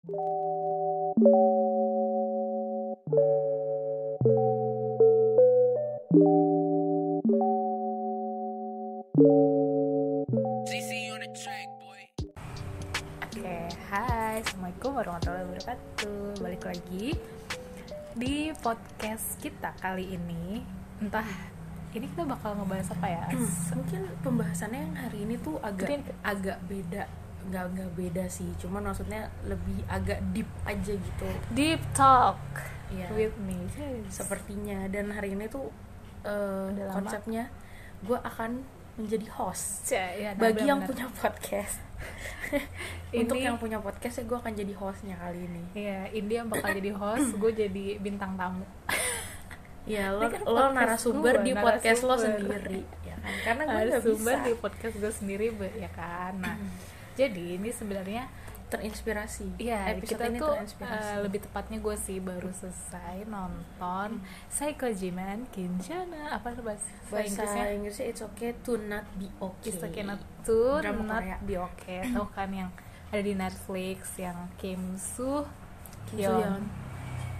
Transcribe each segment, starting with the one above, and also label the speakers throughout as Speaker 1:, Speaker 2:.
Speaker 1: Oke, hai, assalamualaikum warahmatullahi wabarakatuh. Balik lagi di podcast kita kali ini. Entah ini kita bakal ngebahas apa ya?
Speaker 2: mungkin pembahasannya yang hari ini tuh agak
Speaker 1: Mungkin-
Speaker 2: agak beda nggak nggak beda sih. Cuman maksudnya lebih agak deep aja gitu.
Speaker 1: Deep talk
Speaker 2: Iya.
Speaker 1: with me.
Speaker 2: sepertinya. Dan hari ini tuh
Speaker 1: Udah lama.
Speaker 2: konsepnya gue akan menjadi host.
Speaker 1: Ya, nah,
Speaker 2: bagi yang punya podcast. Untuk
Speaker 1: Ini-
Speaker 2: yang punya podcast ya gue akan jadi hostnya kali ini.
Speaker 1: Iya, yang bakal jadi host, gue jadi bintang tamu.
Speaker 2: ya lo
Speaker 1: kan
Speaker 2: lo narasumber
Speaker 1: gua,
Speaker 2: di podcast lo sendiri ya kan? Karena gue
Speaker 1: Narasumber
Speaker 2: bisa.
Speaker 1: di podcast gue sendiri, ya kan. Nah, jadi ini sebenarnya
Speaker 2: terinspirasi
Speaker 1: Iya, kita
Speaker 2: ini
Speaker 1: tuh eh, lebih tepatnya gue sih baru selesai nonton Psychojiman Kinjana apa tuh bahasa,
Speaker 2: bahasa
Speaker 1: Inggrisnya?
Speaker 2: Inggrisnya it's okay to not be okay
Speaker 1: It's okay not to
Speaker 2: Drama
Speaker 1: not
Speaker 2: Korea.
Speaker 1: be okay. Tahu kan yang ada di Netflix yang Kim Soo
Speaker 2: Kim
Speaker 1: Hyun.
Speaker 2: Soo-hyun.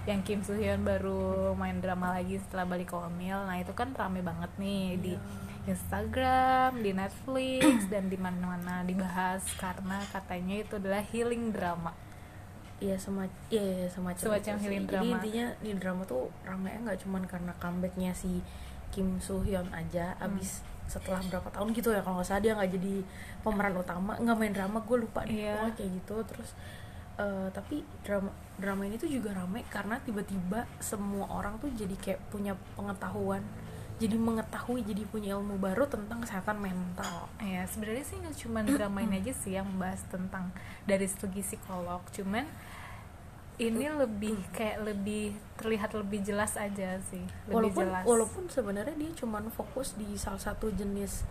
Speaker 1: yang Kim Soo Hyun baru main drama lagi setelah balik ke Omil. Nah itu kan rame banget nih di
Speaker 2: Iya.
Speaker 1: Instagram, di Netflix dan di mana-mana dibahas karena katanya itu adalah healing drama.
Speaker 2: Iya semacam iya, iya, semacam
Speaker 1: Semacam
Speaker 2: itu sih.
Speaker 1: healing
Speaker 2: Jadi
Speaker 1: drama.
Speaker 2: intinya di drama tuh ramainya nggak cuman karena comebacknya si Kim Soo Hyun aja
Speaker 1: Hmm.
Speaker 2: abis setelah berapa tahun gitu ya kalau nggak salah dia nggak jadi pemeran utama nggak main drama gue lupa deh
Speaker 1: Iya.
Speaker 2: pokoknya kayak gitu terus eh, tapi drama drama ini tuh juga ramai karena tiba-tiba semua orang tuh jadi kayak punya pengetahuan jadi mengetahui jadi punya ilmu baru tentang kesehatan mental
Speaker 1: Ya sebenarnya sih nggak cuma drama ini aja sih yang membahas tentang dari segi psikolog, cuman ini lebih kayak lebih terlihat lebih jelas aja sih, lebih
Speaker 2: walaupun
Speaker 1: jelas.
Speaker 2: walaupun sebenarnya dia cuman fokus di salah satu jenis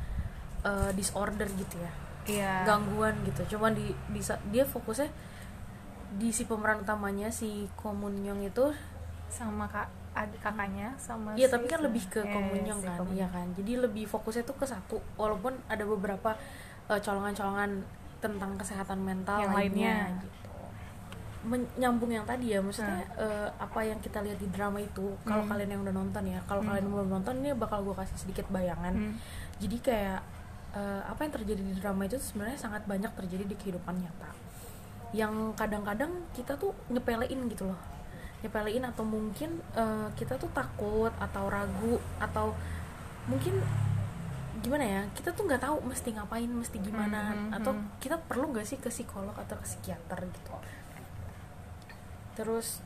Speaker 2: uh, disorder gitu ya
Speaker 1: Iya.
Speaker 2: gangguan gitu cuman di, di dia fokusnya di si pemeran utamanya si Komun Young itu
Speaker 1: sama kak adik kakaknya sama
Speaker 2: iya
Speaker 1: si-
Speaker 2: tapi kan lebih ke
Speaker 1: eh, si
Speaker 2: kan? iya kan? Jadi lebih fokusnya tuh ke satu walaupun ada beberapa uh, colongan-colongan tentang kesehatan mental
Speaker 1: Yang lainnya.
Speaker 2: gitu. Menyambung yang tadi ya maksudnya eh, apa yang kita lihat di drama itu kalau
Speaker 1: Hmm.
Speaker 2: kalian yang udah nonton ya kalau
Speaker 1: Hmm.
Speaker 2: kalian belum nonton ini bakal gue kasih sedikit bayangan.
Speaker 1: Hmm.
Speaker 2: jadi kayak eh, apa yang terjadi di drama itu sebenarnya sangat banyak terjadi di kehidupan nyata. Yang kadang-kadang kita tuh nyepelein gitu loh nyepelein atau mungkin eh, kita tuh takut atau ragu atau mungkin gimana ya kita tuh nggak tahu mesti ngapain mesti gimana
Speaker 1: Mhm,
Speaker 2: atau
Speaker 1: mhm.
Speaker 2: kita perlu nggak sih ke psikolog atau ke psikiater gitu terus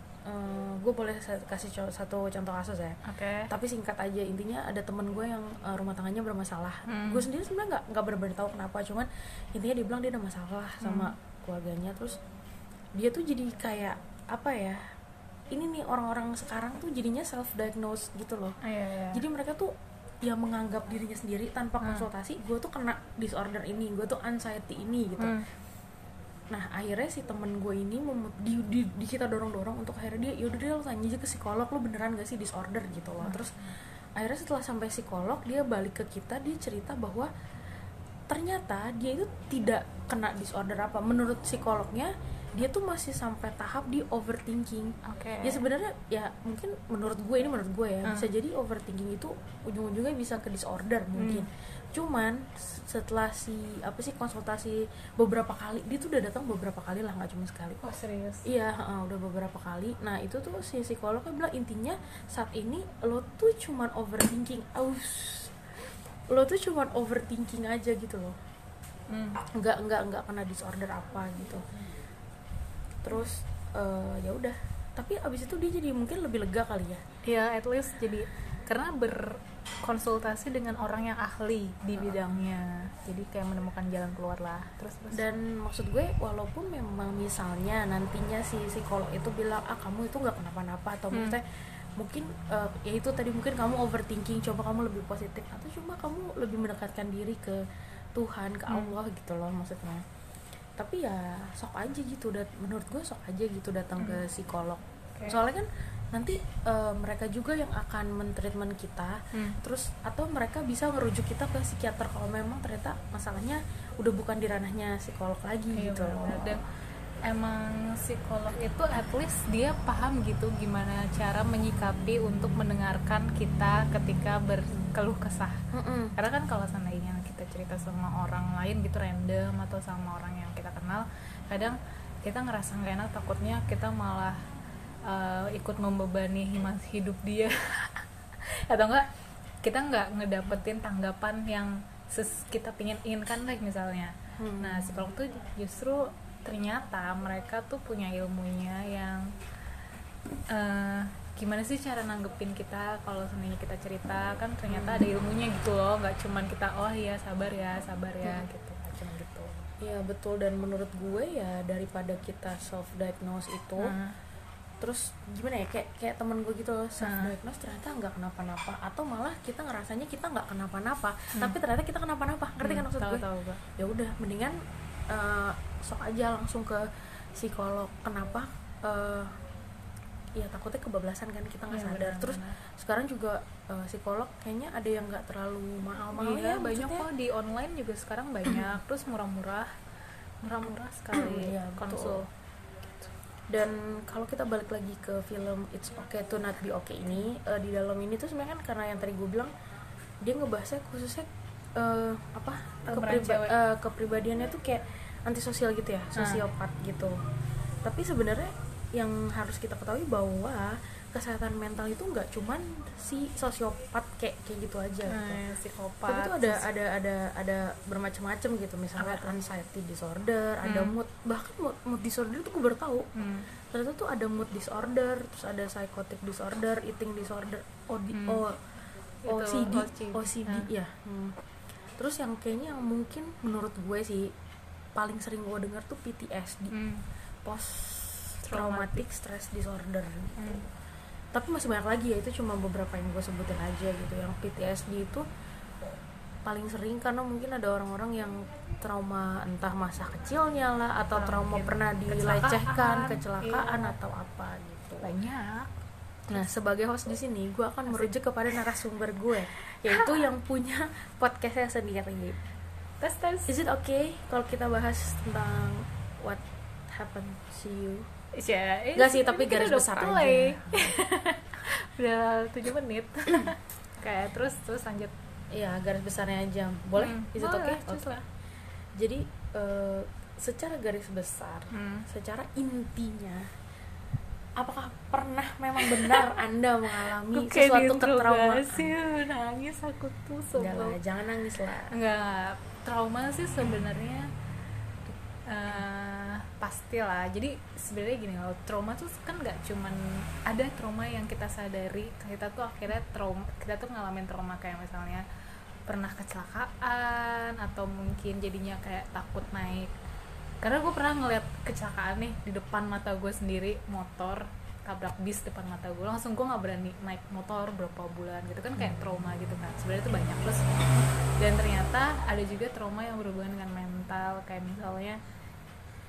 Speaker 2: gue boleh kasih co- satu contoh kasus ya
Speaker 1: Oke.
Speaker 2: tapi singkat aja intinya ada temen gue yang uh, rumah tangganya bermasalah
Speaker 1: Hmm.
Speaker 2: gue sendiri sebenarnya nggak nggak benar-benar tahu kenapa cuman intinya dia bilang dia ada masalah sama
Speaker 1: Hmm.
Speaker 2: keluarganya terus dia tuh jadi kayak apa ya ini nih orang-orang sekarang tuh jadinya self diagnose gitu loh
Speaker 1: Ah, iya, iya.
Speaker 2: jadi mereka tuh ya menganggap dirinya sendiri tanpa
Speaker 1: Hmm.
Speaker 2: konsultasi gue tuh kena disorder ini gue tuh anxiety ini gitu
Speaker 1: Hmm.
Speaker 2: nah akhirnya si temen gue ini di, di, di kita dorong dorong untuk akhirnya dia yaudah deh lo tanya aja ke psikolog lo beneran gak sih disorder gitu loh terus akhirnya setelah sampai psikolog dia balik ke kita dia cerita bahwa ternyata dia itu tidak kena disorder apa menurut psikolognya dia tuh masih sampai tahap di overthinking.
Speaker 1: Oke.
Speaker 2: ya sebenarnya ya mungkin menurut gue ini menurut gue ya
Speaker 1: Hmm.
Speaker 2: bisa jadi overthinking itu ujung-ujungnya bisa ke disorder mungkin. Cuman s- setelah si apa sih konsultasi beberapa kali dia tuh udah datang beberapa kali lah nggak cuma sekali.
Speaker 1: Oh serius.
Speaker 2: iya heeh, udah beberapa kali. Nah itu tuh si psikolognya bilang intinya saat ini lo tuh cuman overthinking. Aus. Lo tuh cuman overthinking aja gitu loh.
Speaker 1: Hmm.
Speaker 2: nggak nggak nggak kena disorder apa gitu terus eh, ya udah tapi abis itu dia jadi mungkin lebih lega kali ya
Speaker 1: Ya at least jadi karena berkonsultasi dengan orang yang ahli di bidangnya, jadi kayak menemukan jalan keluar lah. Terus terus.
Speaker 2: dan maksud gue walaupun memang misalnya nantinya si psikolog itu bilang ah kamu itu nggak kenapa-napa atau
Speaker 1: Hmm.
Speaker 2: maksudnya mungkin eh, ya itu tadi mungkin kamu overthinking coba kamu lebih positif atau cuma kamu lebih mendekatkan diri ke Tuhan ke
Speaker 1: Hmm.
Speaker 2: Allah gitu loh maksudnya tapi ya sok aja gitu dat menurut gue sok aja gitu datang ke psikolog
Speaker 1: Oke.
Speaker 2: soalnya kan nanti eh, mereka juga yang akan mentreatment kita
Speaker 1: Hmm.
Speaker 2: terus atau mereka bisa ngerujuk kita ke psikiater kalau memang ternyata masalahnya udah bukan di ranahnya psikolog lagi
Speaker 1: Iya,
Speaker 2: gitu
Speaker 1: benar-benar. dan emang psikolog itu at least dia paham gitu gimana cara menyikapi untuk mendengarkan kita ketika berkeluh kesah
Speaker 2: Mm-mm.
Speaker 1: karena kan kalau kita cerita sama orang lain gitu random atau sama orang yang kita kenal kadang kita ngerasa nggak enak takutnya kita malah uh, ikut membebani hidup dia atau enggak kita nggak ngedapetin tanggapan yang ses- kita pingin inginkan lah misalnya
Speaker 2: Hmm.
Speaker 1: nah psikolog tuh justru ternyata mereka tuh punya ilmunya yang eh, gimana sih cara nanggepin kita kalau seandainya kita cerita? Kan ternyata ada ilmunya gitu loh nggak cuman kita oh iya sabar ya sabar ya gitu nggak cuman gitu.
Speaker 2: Iya betul. Dan menurut gue ya daripada kita self diagnose itu
Speaker 1: Nah,
Speaker 2: terus gimana ya kayak kayak temen gue gitu self
Speaker 1: Hmm.
Speaker 2: diagnose ternyata nggak kenapa-napa atau malah kita ngerasanya kita nggak kenapa-napa tapi ternyata kita kenapa-napa. Ngerti kan
Speaker 1: hmm,
Speaker 2: maksud
Speaker 1: tahu
Speaker 2: gue?
Speaker 1: tahu
Speaker 2: ya udah mendingan eh, sok aja langsung ke psikolog kenapa Eh, ya takutnya kebablasan kan kita nggak
Speaker 1: Iya,
Speaker 2: sadar.
Speaker 1: benar,
Speaker 2: terus
Speaker 1: benar.
Speaker 2: sekarang juga eh, psikolog kayaknya ada yang nggak terlalu mahal-mahal
Speaker 1: iya
Speaker 2: ya
Speaker 1: banyak kok di online juga sekarang banyak. Terus murah-murah. Murah-murah sekali.
Speaker 2: Iya, betul.
Speaker 1: konsul.
Speaker 2: Dan kalau kita balik lagi ke film It's Okay to Not Be Okay ini eh, di dalam ini tuh sebenarnya kan karena yang tadi gue bilang dia ngebahasnya khususnya eh, apa kepriba- eh, kepribadiannya tuh kayak antisosial gitu ya sosiopat gitu. Tapi sebenarnya yang harus kita ketahui bahwa kesehatan mental itu nggak cuman si sosiopat kayak kayak gitu aja gitu.
Speaker 1: Nah, psikopat
Speaker 2: tapi tuh ada ada ada ada bermacam-macam gitu misalnya
Speaker 1: Apa
Speaker 2: anxiety disorder ada
Speaker 1: Hmm.
Speaker 2: mood bahkan mood, mood disorder itu gue baru tahu
Speaker 1: Hmm.
Speaker 2: ternyata tuh ada mood disorder terus ada psychotic disorder eating disorder OD,
Speaker 1: Hmm.
Speaker 2: O,
Speaker 1: Itu,
Speaker 2: OCD
Speaker 1: OCD.
Speaker 2: OCD
Speaker 1: Hmm.
Speaker 2: ya Hmm. terus yang kayaknya yang mungkin menurut gue sih paling sering gue dengar tuh PTSD
Speaker 1: Hmm.
Speaker 2: post traumatic stress disorder.
Speaker 1: Hmm.
Speaker 2: tapi masih banyak lagi ya itu cuma beberapa yang gue sebutin aja gitu. Yang PTSD itu paling sering karena mungkin ada orang-orang yang trauma entah masa kecilnya lah atau
Speaker 1: Atau
Speaker 2: trauma
Speaker 1: mungkin
Speaker 2: pernah
Speaker 1: kecelakaan,
Speaker 2: dilecehkan kecelakaan
Speaker 1: iya.
Speaker 2: atau apa gitu.
Speaker 1: Banyak.
Speaker 2: Nah sebagai host di sini gue akan merujuk kepada narasumber gue yaitu yang punya podcastnya sendiri.
Speaker 1: Tes tes.
Speaker 2: Is it okay kalau kita bahas tentang what happened to you
Speaker 1: Ya, eh,
Speaker 2: Nggak sih, tapi garis besar aja.
Speaker 1: udah 7 menit kayak terus terus lanjut
Speaker 2: Iya, garis besarnya aja. Boleh?
Speaker 1: Hmm,
Speaker 2: Is it
Speaker 1: boleh,
Speaker 2: okay? Oke.
Speaker 1: lah.
Speaker 2: Jadi eh, secara garis besar,
Speaker 1: Hmm.
Speaker 2: secara intinya, apakah pernah memang benar Anda mengalami sesuatu ketraumaan?
Speaker 1: diinterogasi, nangis aku tuh
Speaker 2: Enggak lah,
Speaker 1: sebelum
Speaker 2: jangan nangis lah.
Speaker 1: Enggak, trauma sih sebenarnya eh pastilah. Jadi sebenarnya gini loh, trauma tuh kan nggak cuman ada trauma yang kita sadari kita tuh akhirnya trauma kita tuh ngalamin trauma kayak misalnya pernah kecelakaan atau mungkin jadinya kayak takut naik. Karena gue pernah ngeliat kecelakaan nih di depan mata gue sendiri motor tabrak bis depan mata gue langsung gue nggak berani naik motor berapa bulan gitu kan kayak trauma gitu kan. Sebenarnya itu banyak terus. Dan ternyata ada juga trauma yang berhubungan dengan mental. Kayak misalnya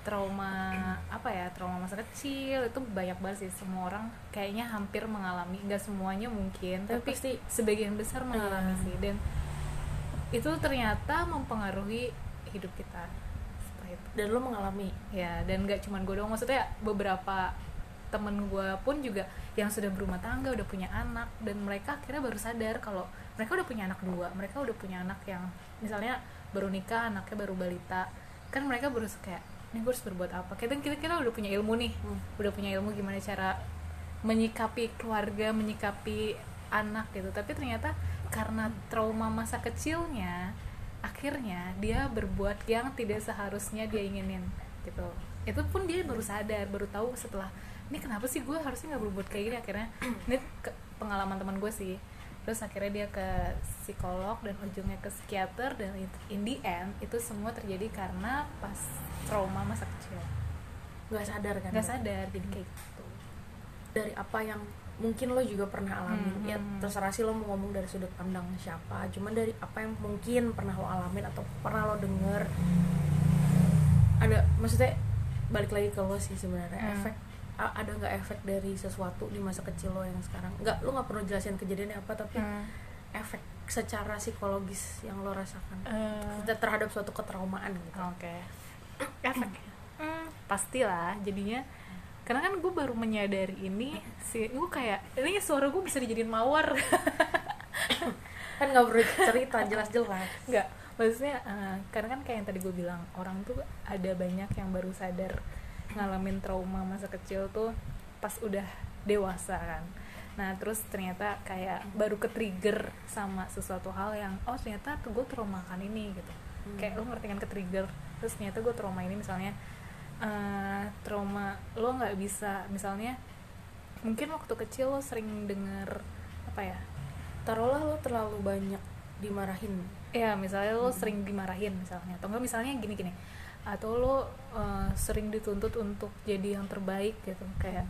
Speaker 1: trauma apa ya trauma masa kecil itu banyak banget sih. Semua orang kayaknya hampir mengalami nggak semuanya mungkin
Speaker 2: Tapi
Speaker 1: tapi,
Speaker 2: pasti
Speaker 1: sebagian besar mengalami
Speaker 2: Iya.
Speaker 1: sih. Dan itu ternyata mempengaruhi hidup kita itu.
Speaker 2: Dan lo mengalami.
Speaker 1: Ya dan nggak cuman gue doang maksudnya beberapa temen gue pun juga yang sudah berumah tangga udah punya anak dan mereka akhirnya baru sadar kalau mereka udah punya anak dua mereka udah punya anak yang misalnya baru nikah anaknya baru balita. Kan mereka baru kayak ini gue harus berbuat apa? Kita kita kita udah punya ilmu nih.
Speaker 2: Hmm.
Speaker 1: udah punya ilmu gimana cara menyikapi keluarga menyikapi anak gitu. Tapi ternyata karena trauma masa kecilnya akhirnya dia berbuat yang tidak seharusnya dia inginin gitu. Itu pun dia baru sadar baru tahu setelah ini kenapa sih gue harusnya nggak berbuat kayak gini? Akhirnya ini pengalaman teman gue sih terus akhirnya dia ke psikolog dan ujungnya ke psikiater dan in the end itu semua terjadi karena pas trauma masa kecil
Speaker 2: nggak sadar kan
Speaker 1: nggak sadar jadi kayak gitu
Speaker 2: dari apa yang mungkin lo juga pernah alami
Speaker 1: Hmm,
Speaker 2: ya
Speaker 1: hmm.
Speaker 2: terserah sih lo mau ngomong dari sudut pandang siapa cuman dari apa yang mungkin pernah lo alamin atau pernah lo denger ada maksudnya balik lagi ke lo sih sebenarnya
Speaker 1: Hmm.
Speaker 2: efek ada nggak efek dari sesuatu di masa kecil lo yang sekarang nggak lo nggak perlu jelasin kejadiannya apa tapi
Speaker 1: Hmm.
Speaker 2: efek secara psikologis yang lo rasakan
Speaker 1: Eh,
Speaker 2: terhadap suatu ketraumaan gitu
Speaker 1: Oke. Efek. Hmm, pastilah jadinya karena kan gue baru menyadari ini sih gue kayak ini suara gue bisa dijadiin mawar
Speaker 2: kan nggak perlu cerita jelas-jelas
Speaker 1: nggak maksudnya eh, karena kan kayak yang tadi gue bilang orang tuh ada banyak yang baru sadar ngalamin trauma masa kecil tuh pas udah dewasa kan. Nah terus ternyata kayak baru ke trigger sama sesuatu hal yang oh ternyata tuh gue trauma kan ini gitu. Kayak lo ngerti kan ke trigger terus ternyata gue trauma ini misalnya eh, trauma lo nggak bisa misalnya mungkin waktu kecil lo sering denger apa ya
Speaker 2: taruhlah lo terlalu banyak dimarahin.
Speaker 1: Ya misalnya lo sering dimarahin misalnya. Atau enggak misalnya gini gini atau lo uh, sering dituntut untuk jadi yang terbaik gitu kayak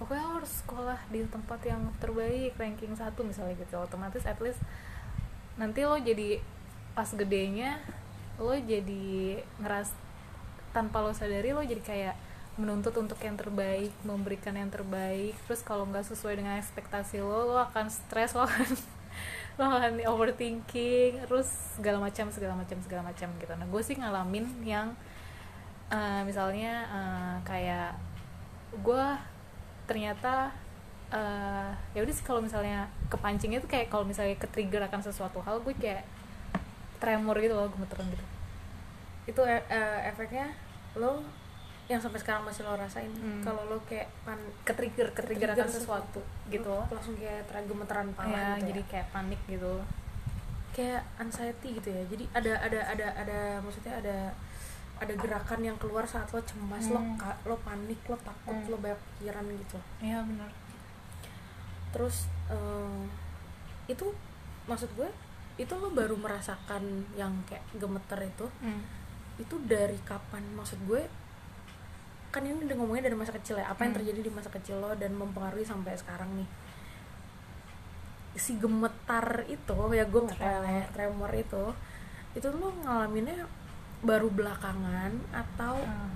Speaker 1: pokoknya lo harus sekolah di tempat yang terbaik ranking satu misalnya gitu. Otomatis at least nanti lo jadi pas gedenya lo jadi ngeras tanpa lo sadari lo jadi kayak menuntut untuk yang terbaik memberikan yang terbaik. Terus kalau nggak sesuai dengan ekspektasi lo lo akan stres lo akan lo akan overthinking terus segala macam segala macam segala macam gitu. Nah gue sih ngalamin yang eh, misalnya eh, kayak gue ternyata eh, ya udah sih kalau misalnya kepancingnya tuh kayak kalau misalnya ke trigger akan sesuatu hal gue kayak tremor gitu loh gemeteran gitu.
Speaker 2: Itu e- e- efeknya lo yang sampai sekarang masih lo rasain.
Speaker 1: Hmm.
Speaker 2: kalau lo kayak pan
Speaker 1: ke trigger ke trigger akan sesuatu gitu.
Speaker 2: Lo langsung kayak ter- gemeteran pala
Speaker 1: ya
Speaker 2: gitu
Speaker 1: jadi
Speaker 2: ya.
Speaker 1: kayak panik gitu.
Speaker 2: Kayak anxiety gitu ya. Jadi ada ada ada ada maksudnya ada ada gerakan yang keluar saat lo cemas lo
Speaker 1: Hmm.
Speaker 2: ka- lo panik lo takut
Speaker 1: Hmm.
Speaker 2: lo banyak pikiran gitu
Speaker 1: iya benar
Speaker 2: terus eh, itu maksud gue itu lo baru merasakan yang kayak gemeter itu
Speaker 1: hmm.
Speaker 2: itu dari kapan maksud gue kan ini udah ngomongnya dari masa kecil ya apa yang
Speaker 1: Hmm.
Speaker 2: terjadi di masa kecil lo dan mempengaruhi sampai sekarang nih si gemetar itu ya gue nggak tahu ya tremor itu itu lo ngalaminnya baru belakangan atau
Speaker 1: Hmm.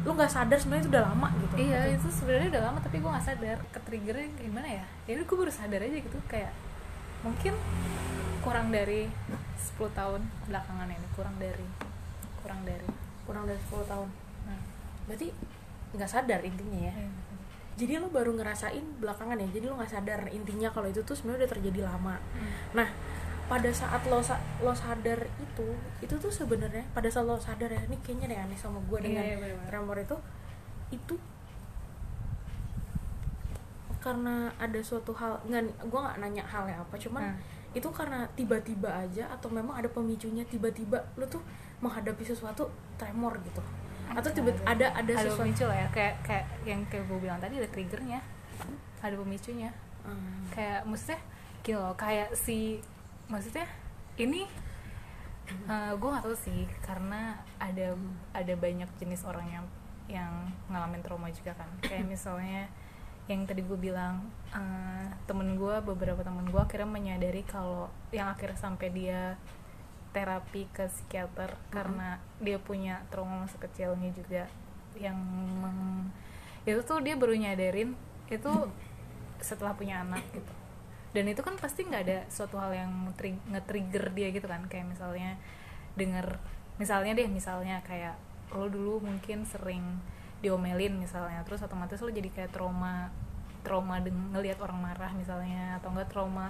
Speaker 2: lo nggak sadar sebenarnya itu udah lama gitu?
Speaker 1: Iya itu sebenarnya udah lama tapi gue nggak sadar. Ke triggernya gimana ya? Ya udah gue baru sadar aja gitu kayak mungkin kurang dari 10 tahun belakangan ini kurang dari kurang dari.
Speaker 2: Kurang dari 10 tahun.
Speaker 1: Nah,
Speaker 2: berarti nggak sadar intinya ya?
Speaker 1: Iya.
Speaker 2: jadi lo baru ngerasain belakangan ya? Jadi lo nggak sadar intinya kalau itu tuh sebenarnya udah terjadi lama. Nah pada saat lo sa- lo sadar itu itu tuh sebenarnya pada saat lo sadar ya ini kayaknya deh aneh sama gue dengan
Speaker 1: Iya, iya, bener-bener.
Speaker 2: tremor itu itu karena ada suatu hal nggak gue nggak nanya halnya apa cuman
Speaker 1: Hmm.
Speaker 2: itu karena tiba-tiba aja atau memang ada pemicunya tiba-tiba lo tuh menghadapi sesuatu tremor gitu atau tiba ada ada,
Speaker 1: ada
Speaker 2: sesuatu
Speaker 1: pemicu lah ya kayak kayak yang kayak gue bilang tadi ada triggernya ada pemicunya
Speaker 2: Hmm.
Speaker 1: kayak maksudnya gitu loh kayak si maksudnya ini gue gak tahu sih karena ada ada banyak jenis orang yang yang ngalamin trauma juga kan. Kayak misalnya yang tadi gue bilang eh, temen gue beberapa temen gue akhirnya menyadari kalau yang akhirnya sampai dia terapi ke psikiater karena dia punya trauma masa kecilnya juga yang meng- itu tuh dia baru nyadarin itu setelah punya anak gitu dan itu kan pasti nggak ada suatu hal yang tri- nge-trigger dia gitu kan. Kayak misalnya denger misalnya deh misalnya kayak lo dulu mungkin sering diomelin misalnya terus otomatis lo jadi kayak trauma trauma ngelihat orang marah misalnya atau enggak trauma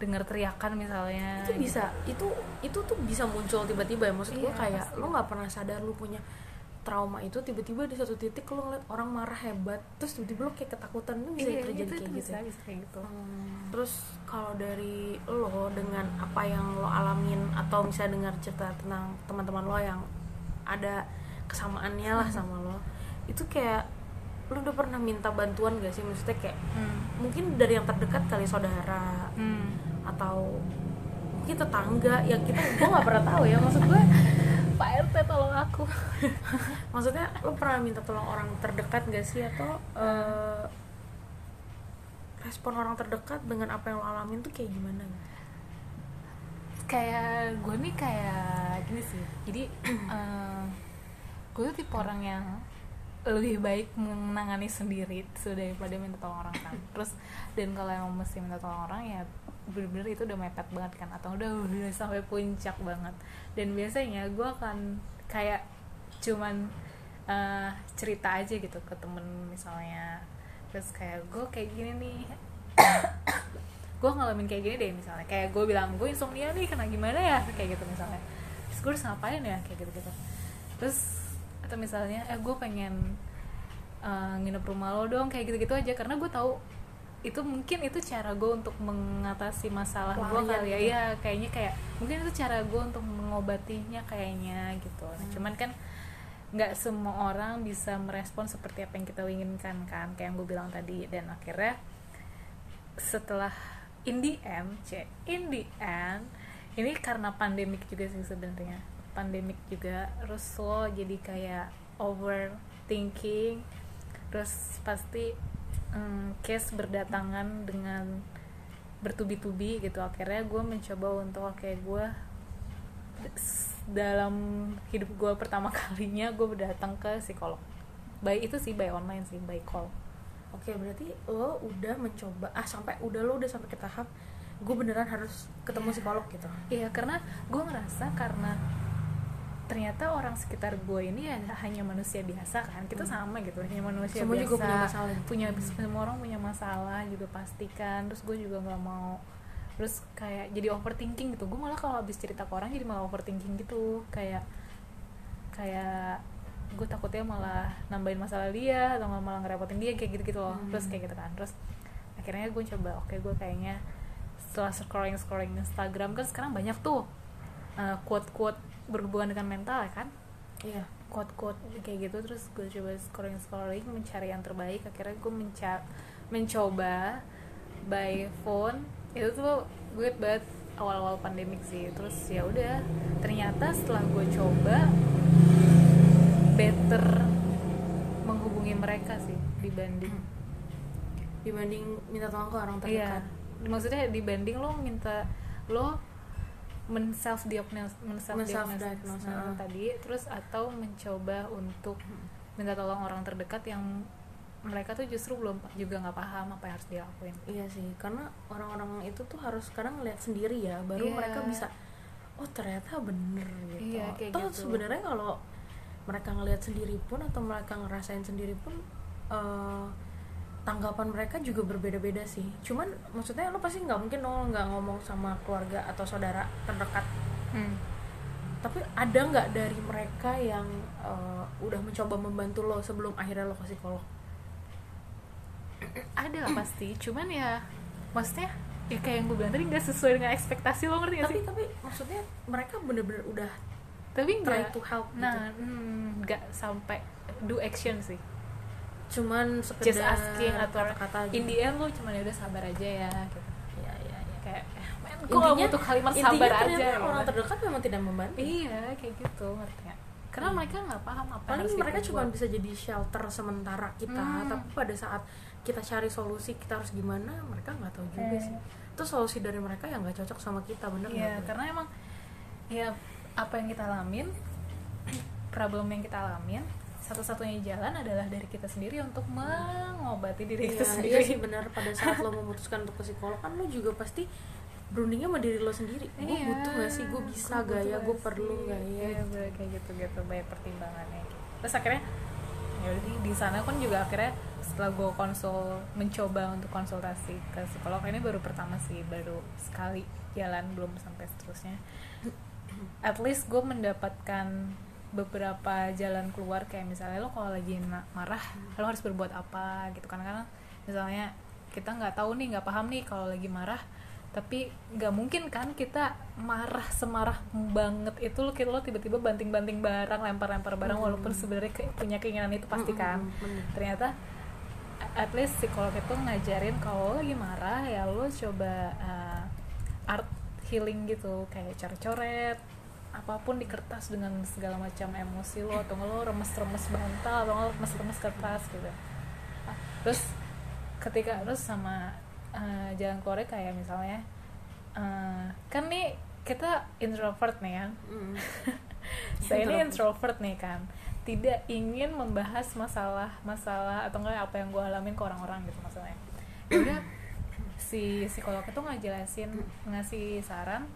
Speaker 1: denger teriakan misalnya.
Speaker 2: Itu bisa itu itu tuh bisa muncul tiba-tiba ya. Maksud gue
Speaker 1: Iya,
Speaker 2: kayak
Speaker 1: pasti.
Speaker 2: lo nggak pernah sadar lo punya trauma itu tiba-tiba di satu titik lo ngeliat orang marah hebat terus tiba-tiba lo kayak ketakutan itu bisa
Speaker 1: Iya,
Speaker 2: terjadi
Speaker 1: itu,
Speaker 2: kayak
Speaker 1: itu
Speaker 2: gitu
Speaker 1: bisa
Speaker 2: ya?
Speaker 1: bisa kayak gitu
Speaker 2: Hmm, terus kalau dari lo dengan apa yang lo alamin atau misalnya dengar cerita tentang teman-teman lo yang ada kesamaannya lah sama lo itu kayak lo udah pernah minta bantuan gak sih maksudnya kayak
Speaker 1: hmm.
Speaker 2: mungkin dari yang terdekat kali saudara
Speaker 1: Hmm.
Speaker 2: atau mungkin tetangga ya kita gue nggak pernah tahu ya maksud gue
Speaker 1: Pak RT tolong aku.
Speaker 2: Maksudnya lo pernah minta tolong orang terdekat gak sih? Atau eh, respon orang terdekat dengan apa yang lo alamin tuh kayak gimana gitu?
Speaker 1: kayak gue nih kayak gini sih. Jadi eh, gue tuh tipe orang yang lebih baik menangani sendiri sudah daripada minta tolong orang kan. Terus dan kalau emang mesti minta tolong orang ya bener-bener itu udah mepet banget kan atau udah udah sampai puncak banget. Dan biasanya gue akan kayak cuman eh, cerita aja gitu ke temen misalnya. Terus kayak gue kayak gini nih. Gue ngalamin kayak gini deh misalnya. Kayak gue bilang gue insomnia nih kena gimana ya? Kayak gitu misalnya. Terus gue harus ngapain ya? Kayak gitu gitu terus atau misalnya eh gue pengen eh, nginep rumah lo dong kayak gitu gitu aja. Karena gue tahu itu mungkin itu cara gue untuk mengatasi masalah gue
Speaker 2: Pelarian
Speaker 1: kali ya.
Speaker 2: gitu.
Speaker 1: Iya, kayaknya kayak mungkin itu cara gue untuk mengobatinya kayaknya gitu. Nah,
Speaker 2: Hmm.
Speaker 1: cuman kan nggak semua orang bisa merespon seperti apa yang kita inginkan kan kayak yang gue bilang tadi. Dan akhirnya setelah in the end c in the end ini karena pandemik juga sih sebenarnya pandemik juga terus lo jadi kayak overthinking terus pasti mm, case berdatangan dengan bertubi-tubi gitu. Akhirnya gue mencoba untuk oke gue s- dalam hidup gue pertama kalinya gue datang ke psikolog. By itu sih by online sih by call.
Speaker 2: Oke, berarti lo udah mencoba ah sampai udah lo udah sampai ke tahap gue beneran harus ketemu psikolog gitu.
Speaker 1: Iya karena gue ngerasa karena ternyata orang sekitar gue ini ya hanya manusia biasa kan? Kita sama gitu hanya manusia
Speaker 2: Semua
Speaker 1: biasa.
Speaker 2: juga punya masalah.
Speaker 1: punya semua orang punya masalah juga pastikan terus gue juga nggak mau. Terus kayak jadi overthinking gitu. Gue malah kalau habis cerita ke orang jadi malah overthinking gitu. Kayak kayak gue takutnya malah nambahin masalah dia atau malah ngerepotin dia kayak gitu gitu loh.
Speaker 2: Hmm.
Speaker 1: terus kayak gitu kan. Terus akhirnya gue coba oke gue kayaknya setelah scrolling scrolling Instagram kan sekarang banyak tuh quote quote berhubungan dengan mental ya kan?
Speaker 2: Iya.
Speaker 1: quote quote kayak gitu terus gue coba scrolling scrolling mencari yang terbaik. Akhirnya gue menca mencoba by phone. Itu tuh gue banget awal-awal pandemik sih. Terus ya udah ternyata setelah gue coba better menghubungi mereka sih dibanding
Speaker 2: Dibanding minta tolong ke orang
Speaker 1: iya.
Speaker 2: Terdekat.
Speaker 1: maksudnya dibanding lo minta lo men self diagnose men self
Speaker 2: Men-self-diagnose,
Speaker 1: diagnose
Speaker 2: heeh.
Speaker 1: tadi terus atau mencoba untuk minta tolong orang terdekat yang mereka tuh justru belum juga nggak paham apa yang harus dilakuin
Speaker 2: Iya sih, karena orang-orang itu tuh harus sekarang ngeliat sendiri ya, baru
Speaker 1: Iya.
Speaker 2: mereka bisa oh ternyata bener gitu.
Speaker 1: Iya, kayak
Speaker 2: Toh
Speaker 1: gitu.
Speaker 2: sebenarnya kalau mereka ngeliat sendiri pun atau mereka ngerasain sendiri pun eh, tanggapan mereka juga berbeda-beda sih. Cuman maksudnya lo pasti nggak mungkin dong nggak ngomong sama keluarga atau saudara terdekat. Tapi ada nggak dari mereka yang eh, udah mencoba membantu lo sebelum akhirnya lo ke psikolog?
Speaker 1: ada lah pasti cuman ya maksudnya ya kayak yang gue bilang tadi nggak sesuai dengan ekspektasi lo ngerti gak
Speaker 2: Tapi
Speaker 1: sih
Speaker 2: tapi maksudnya mereka bener-bener udah
Speaker 1: tapi
Speaker 2: try
Speaker 1: nggak
Speaker 2: to help gitu.
Speaker 1: nah mm, nggak sampai do action sih
Speaker 2: cuman
Speaker 1: just
Speaker 2: sekedar
Speaker 1: asking atau
Speaker 2: kata-kata
Speaker 1: in
Speaker 2: gitu.
Speaker 1: the end lo cuma ya udah sabar aja ya gitu
Speaker 2: ya ya ya
Speaker 1: kayak eh, men kok gak butuh kalimat
Speaker 2: intinya
Speaker 1: sabar aja
Speaker 2: orang
Speaker 1: gitu.
Speaker 2: terdekat memang tidak membantu
Speaker 1: iya kayak gitu ngerti gak? karena mereka nggak paham apa
Speaker 2: paling mereka cuma bisa jadi shelter sementara kita
Speaker 1: Hmm.
Speaker 2: tapi pada saat kita cari solusi kita harus gimana mereka nggak tahu juga
Speaker 1: Eh.
Speaker 2: sih itu solusi dari mereka yang nggak cocok sama kita bener
Speaker 1: Iya,
Speaker 2: nggak Bu?
Speaker 1: karena emang ya apa yang kita alamin, problem yang kita alamin, satu-satunya jalan adalah dari kita sendiri untuk mengobati diri
Speaker 2: Iya,
Speaker 1: kita
Speaker 2: iya
Speaker 1: sendiri.
Speaker 2: sih benar. Pada saat lo memutuskan untuk ke psikolog kan lo juga pasti berundingnya sama diri lo sendiri. Gue
Speaker 1: Iya,
Speaker 2: butuh gak sih? Gue bisa gak ya? Gue perlu gak ya?
Speaker 1: Iya, kayak gitu gitu. Banyak pertimbangannya. Terus akhirnya ya di sana pun juga akhirnya setelah gue konsul mencoba untuk konsultasi ke psikolog ini baru pertama sih. Baru sekali jalan belum sampai seterusnya. At least gue mendapatkan beberapa jalan keluar kayak misalnya lo kalau lagi marah lo harus berbuat apa gitu kan karena misalnya kita nggak tahu nih nggak paham nih kalau lagi marah tapi nggak mungkin kan kita marah semarah banget itu lo lo tiba-tiba banting-banting barang lempar-lempar barang
Speaker 2: Hmm.
Speaker 1: walaupun sebenarnya ke- punya keinginan itu pasti kan
Speaker 2: Mm, mm, bener.
Speaker 1: ternyata at least psikolog itu ngajarin kalau lagi marah ya lo coba uh, art healing gitu kayak coret-coret apa pun di kertas dengan segala macam emosi lo atau lo remes-remes bantal atau lo remes-remes kertas gitu Ah, terus ketika terus sama uh, jalan keluarnya kayak misalnya uh, kan nih kita introvert nih kan
Speaker 2: Mm.
Speaker 1: saya ini
Speaker 2: Introvert.
Speaker 1: nih kan tidak ingin membahas masalah masalah atau enggak apa yang gue alamin ke orang-orang gitu maksudnya Ya udah si psikolog itu ngejelasin ngasih saran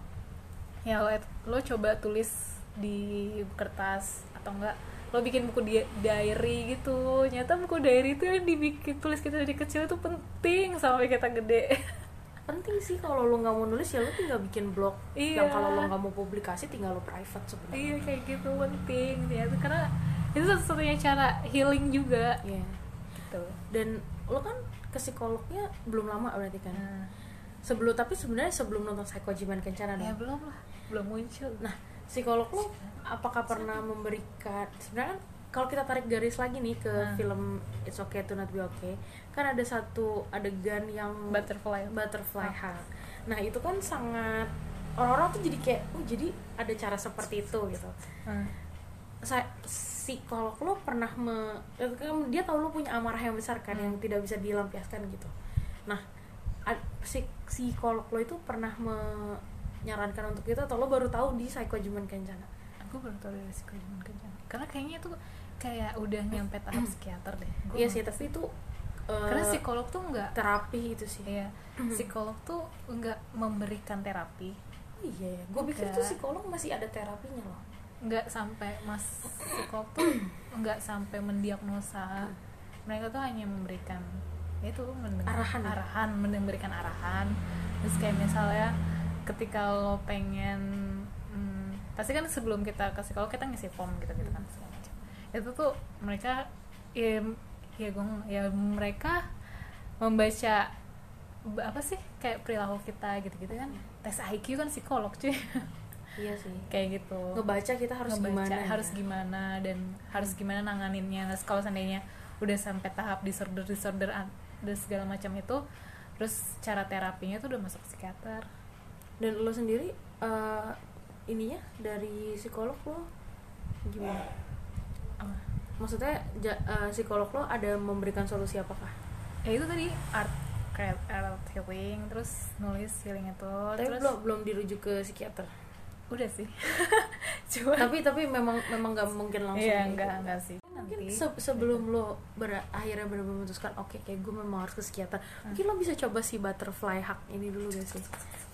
Speaker 1: ya lo, lo coba tulis di kertas atau enggak lo bikin buku di diary gitu. Nyata buku diary itu yang dibikin tulis kita dari kecil itu penting sampai kita gede.
Speaker 2: Penting sih kalau lo nggak mau nulis ya lo tinggal bikin blog.
Speaker 1: Iya.
Speaker 2: yang kalau lo nggak mau publikasi tinggal lo private sebenarnya.
Speaker 1: Iya kayak gitu penting ternyata karena itu satu-satunya cara healing juga.
Speaker 2: Iya.
Speaker 1: gitu.
Speaker 2: Dan lo kan ke psikolognya belum lama berarti kan?
Speaker 1: Nah,
Speaker 2: sebelum tapi sebenarnya sebelum nonton Psychojiman Kencana
Speaker 1: ya
Speaker 2: dong
Speaker 1: belum lah belum muncul
Speaker 2: nah psikolog lo apakah pernah memberikan sebenarnya kan kalau kita tarik garis lagi nih ke
Speaker 1: Hmm.
Speaker 2: film It's Okay to Not Be Okay kan ada satu adegan yang
Speaker 1: butterfly
Speaker 2: butterfly
Speaker 1: Ah.
Speaker 2: hug nah itu kan sangat orang-orang tuh jadi kayak oh jadi ada cara seperti itu gitu
Speaker 1: Hmm.
Speaker 2: saya psikolog lo pernah me, eh, kan dia tahu lo punya amarah yang besar kan yang tidak bisa dilampiaskan gitu nah psik- psikolog lo itu pernah menyarankan untuk itu atau lo baru tahu di Psychojuman Kencana
Speaker 1: aku baru tahu dari psikologi kencana karena kayaknya itu kayak udah nyampe tahap psikiater deh. Gua
Speaker 2: iya sih tapi itu eh,
Speaker 1: karena psikolog tuh nggak
Speaker 2: terapi itu sih.
Speaker 1: Iya, psikolog tuh nggak memberikan terapi,
Speaker 2: Oh iya ya. Gue pikir tuh psikolog masih ada terapinya loh.
Speaker 1: Nggak sampai mas psikolog tuh nggak sampai mendiagnosa. Mereka tuh hanya memberikan ya itu mendengar
Speaker 2: Arahan ya?
Speaker 1: arahan, memberikan arahan. Terus kayak misalnya ketika lo pengen, hmm, pasti kan sebelum kita ke psikolog kita ngisi form gitu gitu kan segala macam. Itu tuh mereka ya ya gue ya mereka membaca ba- apa sih kayak perilaku kita gitu-gitu kan. Tes IQ kan psikolog cuy.
Speaker 2: Iya sih.
Speaker 1: Kayak gitu.
Speaker 2: Ngebaca kita harus
Speaker 1: Ngebaca
Speaker 2: gimana.
Speaker 1: harus
Speaker 2: ya?
Speaker 1: gimana dan harus gimana nanganinnya. Terus kalau seandainya udah sampai tahap disorder disorder an- dan segala macam itu terus cara terapinya tuh udah masuk psikiater
Speaker 2: dan lo sendiri eh, ininya dari psikolog lo gimana?
Speaker 1: Apa?
Speaker 2: maksudnya ja- eh, psikolog lo ada memberikan solusi apakah?
Speaker 1: Ya itu tadi art kayak art healing terus nulis healing itu
Speaker 2: tapi
Speaker 1: terus
Speaker 2: belum belum dirujuk ke psikiater?
Speaker 1: Udah sih. Cuma
Speaker 2: tapi tapi memang memang nggak mungkin langsung
Speaker 1: iya
Speaker 2: gitu.
Speaker 1: enggak enggak sih.
Speaker 2: Mungkin
Speaker 1: nanti
Speaker 2: se- sebelum lo ber- akhirnya benar memutuskan oke kayak gue memang harus ke psikiater
Speaker 1: Hmm.
Speaker 2: mungkin lo bisa coba si butterfly hack ini dulu gak sih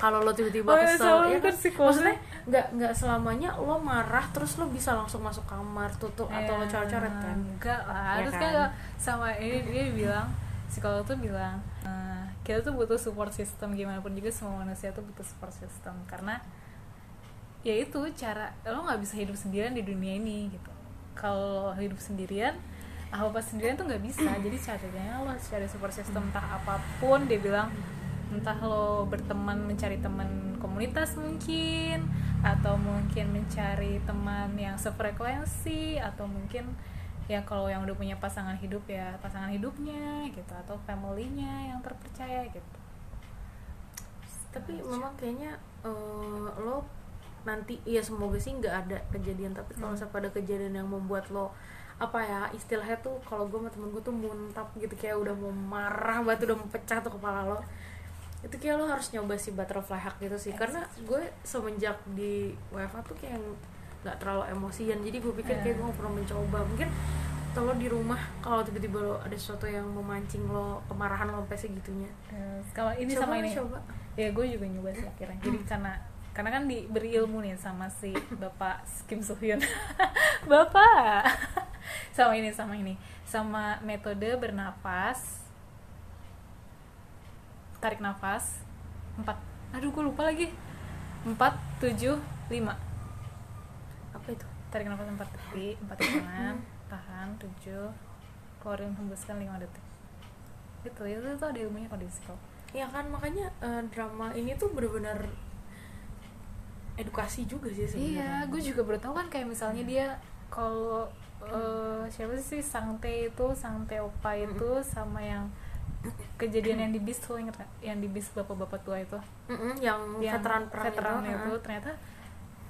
Speaker 2: kalau lo tiba-tiba
Speaker 1: Oh,
Speaker 2: kesel ya
Speaker 1: kan?
Speaker 2: maksudnya nggak nggak selamanya lo marah terus lo bisa langsung masuk kamar tutup atau lo coret-coret kan?
Speaker 1: enggak lah.
Speaker 2: Ya
Speaker 1: terus
Speaker 2: kan?
Speaker 1: kan sama ini dia bilang psikolog tuh bilang "Eh, kita tuh butuh support system. Gimana pun juga semua manusia tuh butuh support system. Karena ya itu cara lo nggak bisa hidup sendirian di dunia ini gitu. Kalau hidup sendirian apa apa sendirian tuh nggak bisa. Jadi caranya lo cari support system entah apa pun dia bilang entah lo berteman mencari teman komunitas mungkin atau mungkin mencari teman yang sefrekuensi atau mungkin ya kalau yang udah punya pasangan hidup ya pasangan hidupnya gitu atau family-nya yang terpercaya gitu
Speaker 2: tapi memang kayaknya eh, lo nanti ya semoga sih nggak ada kejadian tapi kalau
Speaker 1: Hmm.
Speaker 2: sampai ada kejadian yang membuat lo apa ya istilahnya tuh kalau gue sama temen gue tuh muntap gitu kayak udah mau marah banget udah mau pecah tuh kepala lo itu kayak lo harus nyoba si butterfly hack gitu sih. Karena gue semenjak di WFA tuh kayak nggak terlalu emosian. Jadi gue pikir kayak gue nggak pernah mencoba. Mungkin kalau di rumah kalau tiba-tiba lo ada sesuatu yang memancing lo kemarahan lo sampai segitunya.
Speaker 1: Terus kalau ini
Speaker 2: Coba
Speaker 1: sama ini.
Speaker 2: coba.
Speaker 1: ya gue juga nyoba sih akhirnya. Jadi karena karena kan diberi ilmu nih sama si bapak Kim So Hyun bapak! Sama ini sama ini. Sama metode bernapas tarik nafas. Empat. Aduh gue lupa lagi. Empat tujuh lima.
Speaker 2: Apa itu?
Speaker 1: Tarik nafas empat. Detik empat tangan tahan tujuh. Keluarin hembuskan lima detik. Itu itu tuh ada ilmunya di psikolog.
Speaker 2: Ya kan makanya eh, drama ini tuh benar-benar edukasi juga sih
Speaker 1: Iya,
Speaker 2: sebenarnya
Speaker 1: gue juga baru tahu kan kayak misalnya dia kalau eh, siapa sih Sangte itu, Sangte Opa itu sama yang kejadian yang di bis tuh inget gak? Yang di bis bapak-bapak tua itu,
Speaker 2: Mm-mm, yang,
Speaker 1: yang
Speaker 2: veteran perang
Speaker 1: veteran
Speaker 2: itu,
Speaker 1: itu ternyata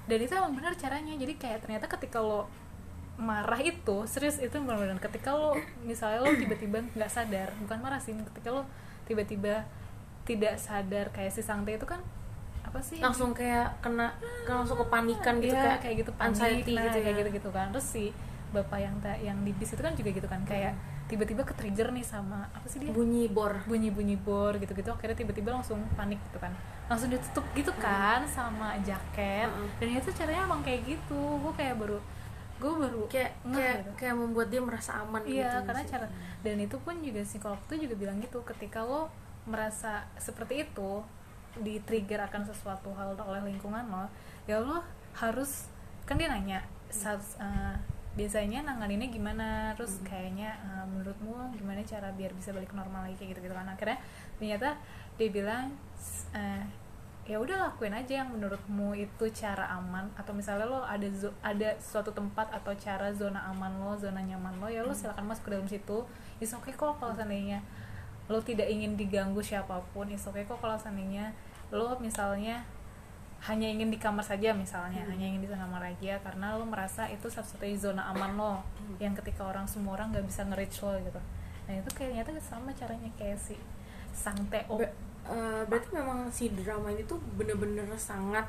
Speaker 1: dan itu emang benar caranya. Jadi kayak ternyata ketika lo marah itu serius itu benar-benar ketika lo misalnya lo tiba-tiba nggak sadar bukan marah sih ketika lo tiba-tiba tidak sadar kayak si Sangte itu kan apa sih
Speaker 2: langsung kayak kena langsung kepanikan gitu
Speaker 1: Iya,
Speaker 2: kayak,
Speaker 1: kayak gitu panik
Speaker 2: anxiety
Speaker 1: nah,
Speaker 2: gitu
Speaker 1: kayak
Speaker 2: ya.
Speaker 1: gitu gitu kan terus si bapak yang ta- yang di bis itu kan juga gitu kan kayak tiba-tiba ke trigger nih sama apa sih dia?
Speaker 2: Bunyi bor.
Speaker 1: Bunyi bunyi bor gitu gitu akhirnya tiba-tiba langsung panik gitu kan. Langsung ditutup gitu kan sama jaket.
Speaker 2: Mm-mm.
Speaker 1: dan itu caranya emang kayak gitu. Gue kayak baru gue baru
Speaker 2: kayak kayak
Speaker 1: gitu.
Speaker 2: kayak membuat dia merasa aman
Speaker 1: iya
Speaker 2: gitu
Speaker 1: karena
Speaker 2: sih.
Speaker 1: cara dan itu pun juga psikolog tuh juga bilang gitu ketika lo merasa seperti itu di trigger akan sesuatu hal oleh lingkungan lo ya lo harus kan dia nanya saat, eh, biasanya nanganinnya gimana? Terus kayaknya eh, menurutmu gimana cara biar bisa balik normal lagi kayak gitu gitu kan? Akhirnya ternyata dia bilang eh, ya udah lakuin aja yang menurutmu itu cara aman. Atau misalnya lo ada ada suatu tempat atau cara zona aman lo zona nyaman lo ya lo silakan masuk ke dalam situ. Is oke kok kalau seandainya lo tidak ingin diganggu siapa pun. Is oke kok kalau seandainya lo misalnya hanya ingin di kamar saja misalnya hanya ingin di kamar aja karena lo merasa itu satu-satunya zona aman lo yang ketika orang semua orang nggak bisa nge-reach lo gitu. Nah itu kayaknya tuh sama caranya kayak si sang Teo
Speaker 2: Ber- eh, berarti memang si drama ini tuh bener-bener sangat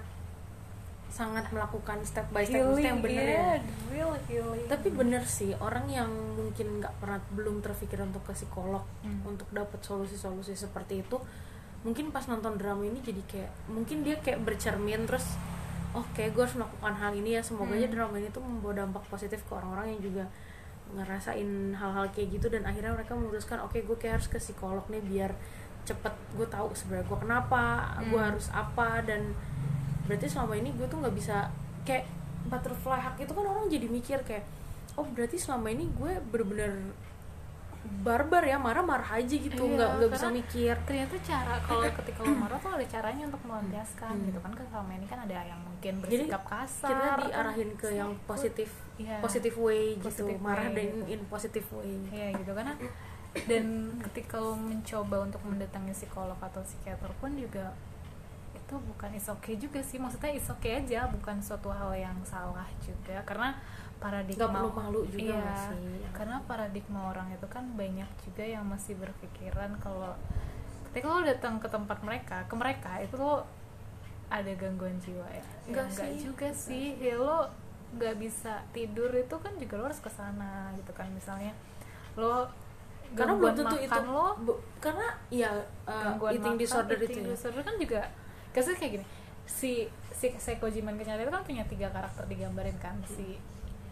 Speaker 2: sangat melakukan step by step maksudnya yang bener ya?
Speaker 1: Real healing.
Speaker 2: Tapi bener sih orang yang mungkin nggak pernah belum terpikir untuk ke psikolog
Speaker 1: Hmm.
Speaker 2: untuk dapat solusi-solusi seperti itu mungkin pas nonton drama ini jadi kayak mungkin dia kayak bercermin terus oh kayak gue harus melakukan hal ini ya semoga aja
Speaker 1: Hmm.
Speaker 2: drama ini tuh membawa dampak positif ke orang-orang yang juga ngerasain hal-hal kayak gitu dan akhirnya mereka memutuskan oke gue kayak harus ke psikolog nih biar cepet gue tahu sebenarnya gue kenapa gue
Speaker 1: Hmm.
Speaker 2: harus apa dan berarti selama ini gue tuh nggak bisa kayak butterfly hug itu kan orang jadi mikir kayak oh berarti selama ini gue bener-bener barbar ya marah-marah aja gitu
Speaker 1: Iya,
Speaker 2: nggak nggak bisa mikir
Speaker 1: ternyata cara kalau ketika lo marah tuh ada caranya untuk melampiaskan
Speaker 2: Hmm.
Speaker 1: gitu kan kan selama ini kan ada yang mungkin
Speaker 2: Jadi,
Speaker 1: bersikap kasar
Speaker 2: kita
Speaker 1: kan.
Speaker 2: diarahin ke yang positif
Speaker 1: Iya.
Speaker 2: positive way gitu
Speaker 1: Positive
Speaker 2: marah
Speaker 1: way.
Speaker 2: dan in positive way
Speaker 1: Iya gitu karena dan ketika lo mencoba untuk mendatangi psikolog atau psikiater pun juga itu bukan is okay juga sih maksudnya is okay aja bukan suatu hal yang salah juga karena paradigma
Speaker 2: nggak perlu malu juga
Speaker 1: iya,
Speaker 2: sih?
Speaker 1: karena paradigma orang itu kan banyak juga yang masih berpikiran kalau ketika lo datang ke tempat mereka ke mereka itu lo ada gangguan jiwa ya?
Speaker 2: Enggak
Speaker 1: Ya,
Speaker 2: sih.
Speaker 1: juga sih. ya lo nggak bisa tidur itu kan juga lo harus ke sana gitu kan. Misalnya lo
Speaker 2: karena belum tentu itu
Speaker 1: lo
Speaker 2: bu- karena ya uh,
Speaker 1: gangguan
Speaker 2: eating
Speaker 1: makan,
Speaker 2: disorder
Speaker 1: eating
Speaker 2: itu ya?
Speaker 1: disorder kan juga kasusnya kayak gini. Si si Seikojiman kenyataan itu kan punya tiga karakter digambarin kan si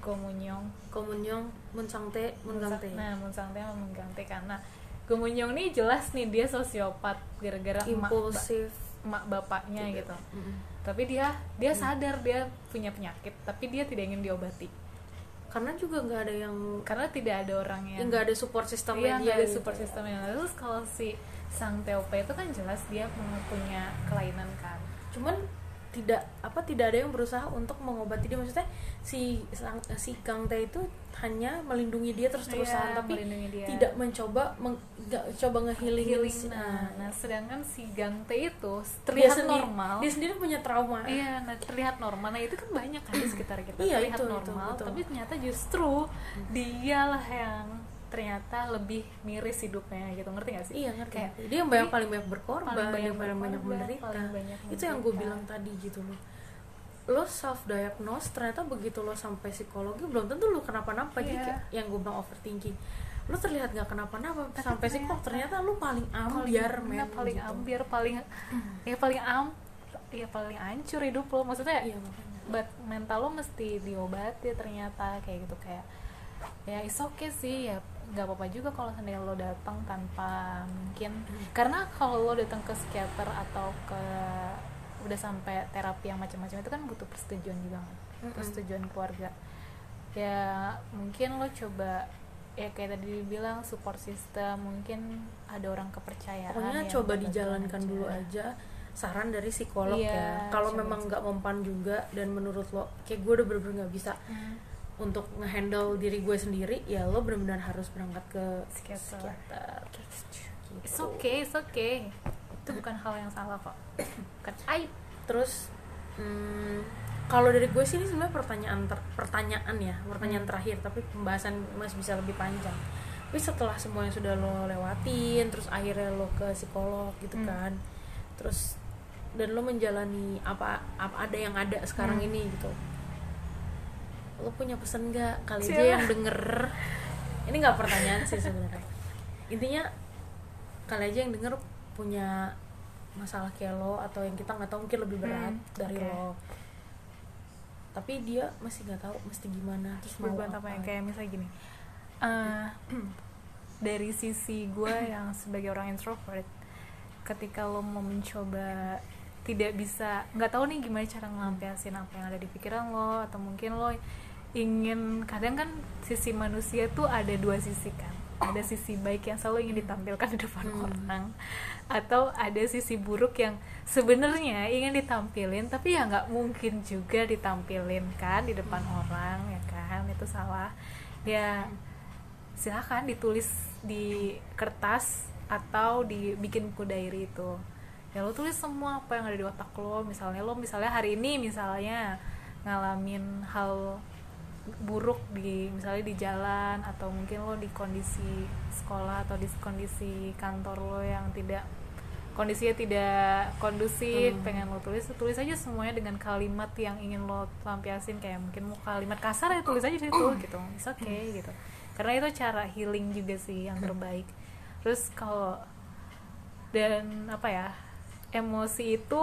Speaker 1: Gomunyong
Speaker 2: komunyong munsangte mungangte
Speaker 1: nah Munsangte sama Mungangte karena Gomunyong nih jelas nih dia sosiopat gara-gara
Speaker 2: impulsif.
Speaker 1: emak bapaknya gitu.
Speaker 2: Mm-mm.
Speaker 1: tapi dia dia sadar dia punya penyakit tapi dia tidak ingin diobati.
Speaker 2: Karena juga nggak ada yang
Speaker 1: karena tidak ada orang yang
Speaker 2: nggak ada support system
Speaker 1: Iya, nggak ada
Speaker 2: gitu.
Speaker 1: support system yang terus kalau si sang TOP itu kan jelas dia punya kelainan kan.
Speaker 2: Cuman tidak apa tidak ada yang berusaha untuk mengobati dia. Maksudnya si si Kang Tae itu hanya melindungi dia terus terusan
Speaker 1: Iya,
Speaker 2: tapi
Speaker 1: dia.
Speaker 2: tidak mencoba meng, nggak coba ngehealing
Speaker 1: healing
Speaker 2: si-
Speaker 1: nah,
Speaker 2: nah,
Speaker 1: sedangkan si Gangte itu
Speaker 2: dia
Speaker 1: terlihat
Speaker 2: sendiri
Speaker 1: normal.
Speaker 2: dia sendiri punya trauma.
Speaker 1: Iya nah terlihat normal. Nah itu kan banyak kan di sekitar kita
Speaker 2: Iya,
Speaker 1: terlihat
Speaker 2: itu, itu,
Speaker 1: normal
Speaker 2: betul.
Speaker 1: tapi ternyata justru dialah yang ternyata lebih miris hidupnya gitu. Ngerti gak sih?
Speaker 2: Iya ngerti.
Speaker 1: Kayak
Speaker 2: dia yang banyak paling banyak berkorban
Speaker 1: paling banyak
Speaker 2: paling banyak menderita.
Speaker 1: paling banyak
Speaker 2: itu yang gue
Speaker 1: menderita.
Speaker 2: bilang tadi gitu loh. Lo self diagnose ternyata begitu lo sampai psikologi belum tentu lo kenapa-napa. Jadi
Speaker 1: Iya.
Speaker 2: yang gue bilang overthinking. Lo terlihat gak kenapa-napa sampai psikolog ternyata lo paling ambiar
Speaker 1: paling,
Speaker 2: men
Speaker 1: paling
Speaker 2: gitu.
Speaker 1: ambiar paling ya paling am ya paling hancur hidup lo. Maksudnya
Speaker 2: iya
Speaker 1: but mental lo mesti diobati ternyata kayak gitu. Kayak ya is okay sih ya nggak apa-apa juga kalau seandainya lo datang tanpa mungkin karena kalau lo datang ke psikiater atau ke udah sampai terapi yang macam-macam itu kan butuh persetujuan juga kan? Persetujuan keluarga. Ya mungkin lo coba ya kayak tadi dibilang support system mungkin ada orang kepercayaan
Speaker 2: pokoknya
Speaker 1: yang
Speaker 2: coba dijalankan
Speaker 1: aja.
Speaker 2: dulu aja. Saran dari psikolog
Speaker 1: Iya,
Speaker 2: ya. Kalau memang nggak mempan juga dan menurut lo kayak gue udah bener-bener nggak bisa.
Speaker 1: Hmm.
Speaker 2: Untuk ngehandle diri gue sendiri ya lo benar-benar harus berangkat ke
Speaker 1: Psikiater.
Speaker 2: psikiater
Speaker 1: It's
Speaker 2: Gitu.
Speaker 1: okay, it's okay. Itu bukan hal yang salah kok. Bukan aib.
Speaker 2: terus hmm, kalau dari gue sih ini sebenarnya pertanyaan ter- pertanyaan ya pertanyaan
Speaker 1: Hmm.
Speaker 2: terakhir tapi pembahasan masih bisa lebih panjang tapi setelah semua yang sudah lo lewatin terus akhirnya lo ke psikolog gitu
Speaker 1: Hmm.
Speaker 2: kan terus dan lo menjalani apa, apa ada yang ada sekarang
Speaker 1: Hmm.
Speaker 2: ini gitu lo punya pesan nggak? Kali aja
Speaker 1: Siapa?
Speaker 2: yang denger. Ini nggak pertanyaan sih sebenarnya. Intinya kali aja yang denger punya masalah kayak lo atau yang kita nggak tahu mungkin lebih berat
Speaker 1: Hmm,
Speaker 2: dari
Speaker 1: oke.
Speaker 2: lo. Tapi dia masih nggak tahu mesti gimana terus mau
Speaker 1: berbuat apa yang kayak misalnya gini. Eh, dari sisi gue yang sebagai orang introvert ketika lo mau mencoba tidak bisa nggak tahu nih gimana cara ngelampiasin apa yang ada di pikiran lo atau mungkin lo ingin kadang kan sisi manusia tuh ada dua sisi kan. Ada sisi baik yang selalu ingin ditampilkan di depan
Speaker 2: Hmm.
Speaker 1: orang atau ada sisi buruk yang sebenarnya ingin ditampilin tapi ya nggak mungkin juga ditampilin kan di depan orang ya kan? Itu salah. Ya silahkan ditulis di kertas atau dibikin buku diary itu. Ya lo tulis semua apa yang ada di otak lo. Misalnya lo misalnya hari ini misalnya ngalamin hal buruk di misalnya di jalan atau mungkin lo di kondisi sekolah atau di kondisi kantor lo yang tidak kondisinya tidak kondusif
Speaker 2: Hmm.
Speaker 1: pengen lo tulis tulis aja semuanya dengan kalimat yang ingin lo lampiasin kayak mungkin mau kalimat kasar ya tulis aja di situ gitu it's okay gitu karena itu cara healing juga sih yang terbaik terus kalau dan apa ya emosi itu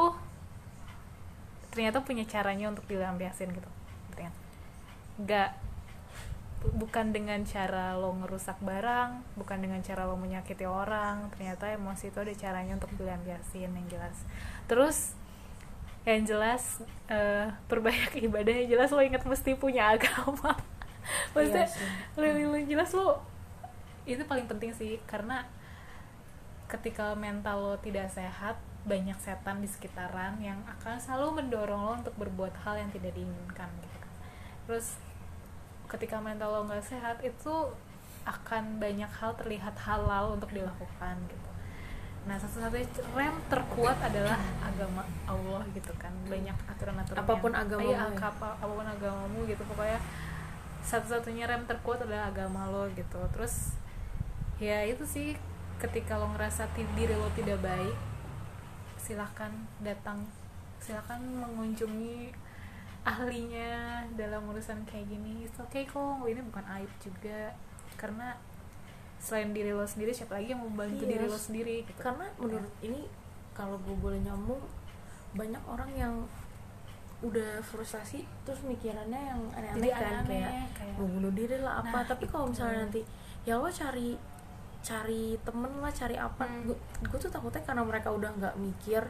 Speaker 1: ternyata punya caranya untuk dilampiasin gitu? Nggak. Bukan dengan cara lo ngerusak barang bukan dengan cara lo menyakiti orang ternyata emosi itu ada caranya untuk dilampiasin yang jelas. Terus yang jelas eh, perbanyak ibadah yang jelas lo ingat mesti punya agama. Maksudnya
Speaker 2: Iya
Speaker 1: lo jelas lo itu paling penting sih karena ketika mental lo tidak sehat banyak setan di sekitaran yang akan selalu mendorong lo untuk berbuat hal yang tidak diinginkan gitu kan. Terus ketika mental lo nggak sehat itu akan banyak hal terlihat halal untuk dilakukan gitu. Nah satu-satunya rem terkuat adalah agama Allah gitu kan. Banyak aturan-aturan
Speaker 2: Apa
Speaker 1: pun
Speaker 2: agamamu
Speaker 1: iya,
Speaker 2: ya.
Speaker 1: apa- apa pun agamamu gitu. Pokoknya satu-satunya rem terkuat adalah agama lo gitu. Terus ya itu sih ketika lo ngerasa diri lo tidak baik silahkan datang silahkan mengunjungi ahlinya dalam urusan kayak gini. Oke okay kok ini bukan aib juga. Karena selain diri lo sendiri siapa lagi yang mau bantu
Speaker 2: Iya.
Speaker 1: diri lo sendiri? Gitu
Speaker 2: karena menurut ini kalau gue boleh nyambung banyak orang yang udah frustasi terus mikirannya yang aneh-aneh kan
Speaker 1: aneh-aneh,
Speaker 2: kayak
Speaker 1: kayak-
Speaker 2: mau bunuh diri lah apa.
Speaker 1: Nah,
Speaker 2: tapi kalau misalnya nanti ya lo cari cari temen lah cari apa.
Speaker 1: Hmm.
Speaker 2: gue tuh takutnya karena mereka udah nggak mikir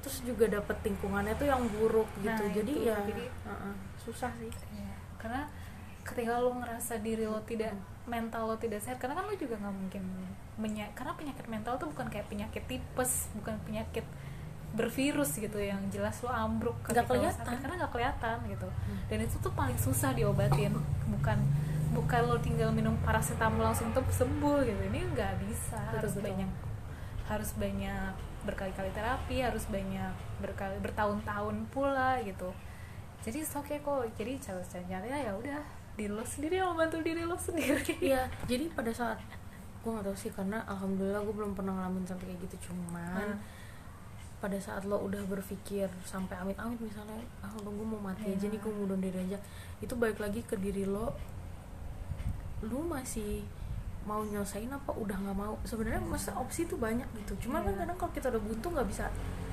Speaker 2: terus juga dapet lingkungannya tuh yang buruk gitu
Speaker 1: Nah,
Speaker 2: jadi
Speaker 1: itu.
Speaker 2: ya
Speaker 1: Jadi-
Speaker 2: uh-uh, susah sih
Speaker 1: Iya. karena ketika lo ngerasa diri lo tidak mental lo tidak sehat karena kan lo juga nggak mungkin menya- karena penyakit mental tuh bukan kayak penyakit tipes bukan penyakit bervirus gitu yang jelas lo ambruk lo
Speaker 2: kelihatan.
Speaker 1: sakit, karena nggak kelihatan gitu
Speaker 2: Hmm.
Speaker 1: dan itu tuh paling susah diobatin bukan bukan lo tinggal minum paracetamol langsung tuh sembuh gitu ini nggak bisa
Speaker 2: Betul,
Speaker 1: harus
Speaker 2: betul.
Speaker 1: banyak harus banyak berkali-kali terapi harus banyak berkali bertahun-tahun pula gitu jadi oke kok jadi caranya ya udah diri lo sendiri yang membantu diri lo sendiri
Speaker 2: Iya, jadi pada saat gue gak tahu sih karena alhamdulillah gue belum pernah ngalamin sampai kayak gitu cuman
Speaker 1: Hmm.
Speaker 2: pada saat lo udah berpikir sampai amit-amit misalnya ah udah gue mau mati aja
Speaker 1: Iya.
Speaker 2: nih gue mau bunuh diri aja itu balik lagi ke diri lo lu masih mau nyelesain apa udah nggak mau sebenarnya masa opsi tuh banyak gitu cuman kan
Speaker 1: Iya.
Speaker 2: kadang kalau kita udah buntu nggak bisa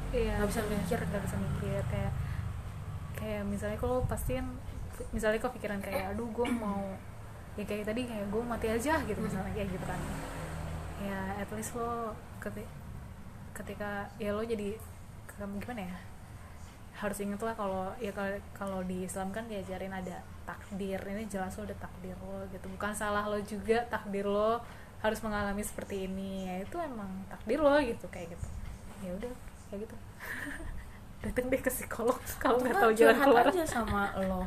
Speaker 1: iya
Speaker 2: Nggak bisa
Speaker 1: betul.
Speaker 2: mikir.
Speaker 1: nggak bisa mikir kayak kayak misalnya kalau pasti kan misalnya kok pikiran kayak aduh gue mau ya kayak tadi kayak gue mati aja gitu misalnya kayak gitu kan ya at least lo ketika, ketika ya lo jadi gimana ya harus inget lah kalau ya kalau kalau di Islam kan diajarin ada takdir ini jelas lo ada takdir lo gitu. Bukan salah lo juga takdir lo harus mengalami seperti ini. Ya itu emang takdir lo gitu kayak gitu. Ya udah kayak gitu. Dateng deh ke psikolog kalau nggak tahu jalan keluar.
Speaker 2: aja sama lo.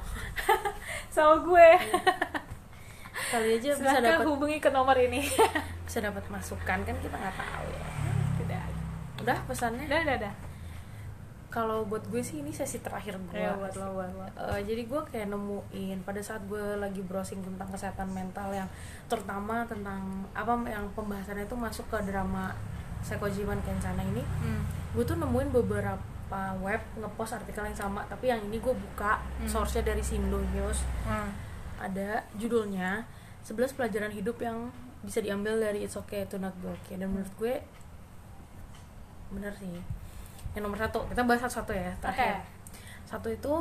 Speaker 1: Sama gue.
Speaker 2: Kali aja bisa
Speaker 1: silahkan
Speaker 2: dapat
Speaker 1: hubungi ke nomor ini.
Speaker 2: Bisa dapat masukan kan kita nggak tahu ya.
Speaker 1: Tidak.
Speaker 2: Udah pesannya?
Speaker 1: Udah udah udah
Speaker 2: kalau buat gue sih ini sesi terakhir gue
Speaker 1: ya buat lo buat lo
Speaker 2: Eh, jadi gue kayak nemuin pada saat gue lagi browsing tentang kesehatan mental yang terutama tentang apa yang pembahasannya itu masuk ke drama Sekojiman Kencana ini
Speaker 1: hmm.
Speaker 2: gue tuh nemuin beberapa web ngepost artikel yang sama tapi yang ini gue buka
Speaker 1: Hmm.
Speaker 2: source-nya dari Sindo News
Speaker 1: Hmm.
Speaker 2: ada judulnya 11 pelajaran hidup yang bisa diambil dari It's Okay to Not Be Okay dan menurut gue bener sih yang nomor satu kita bahas satu-satu ya terakhir
Speaker 1: Oke.
Speaker 2: satu itu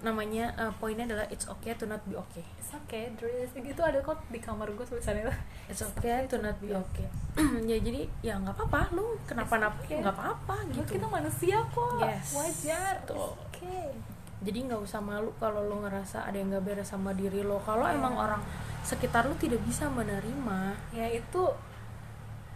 Speaker 2: namanya eh, poinnya adalah it's okay to not be okay
Speaker 1: It's okay, Dris. Itu ada kok di kamar gue tulisannya tuh.
Speaker 2: it's okay to not be okay ya jadi ya nggak apa-apa lu kenapa-napa
Speaker 1: okay.
Speaker 2: nggak apa-apa
Speaker 1: Gitu. Kita manusia kok.
Speaker 2: Yes.
Speaker 1: Wajar. It's okay.
Speaker 2: jadi nggak usah malu kalau lu ngerasa ada yang nggak beres sama diri lo kalau
Speaker 1: Iya.
Speaker 2: emang orang sekitar lu tidak bisa menerima
Speaker 1: Ya itu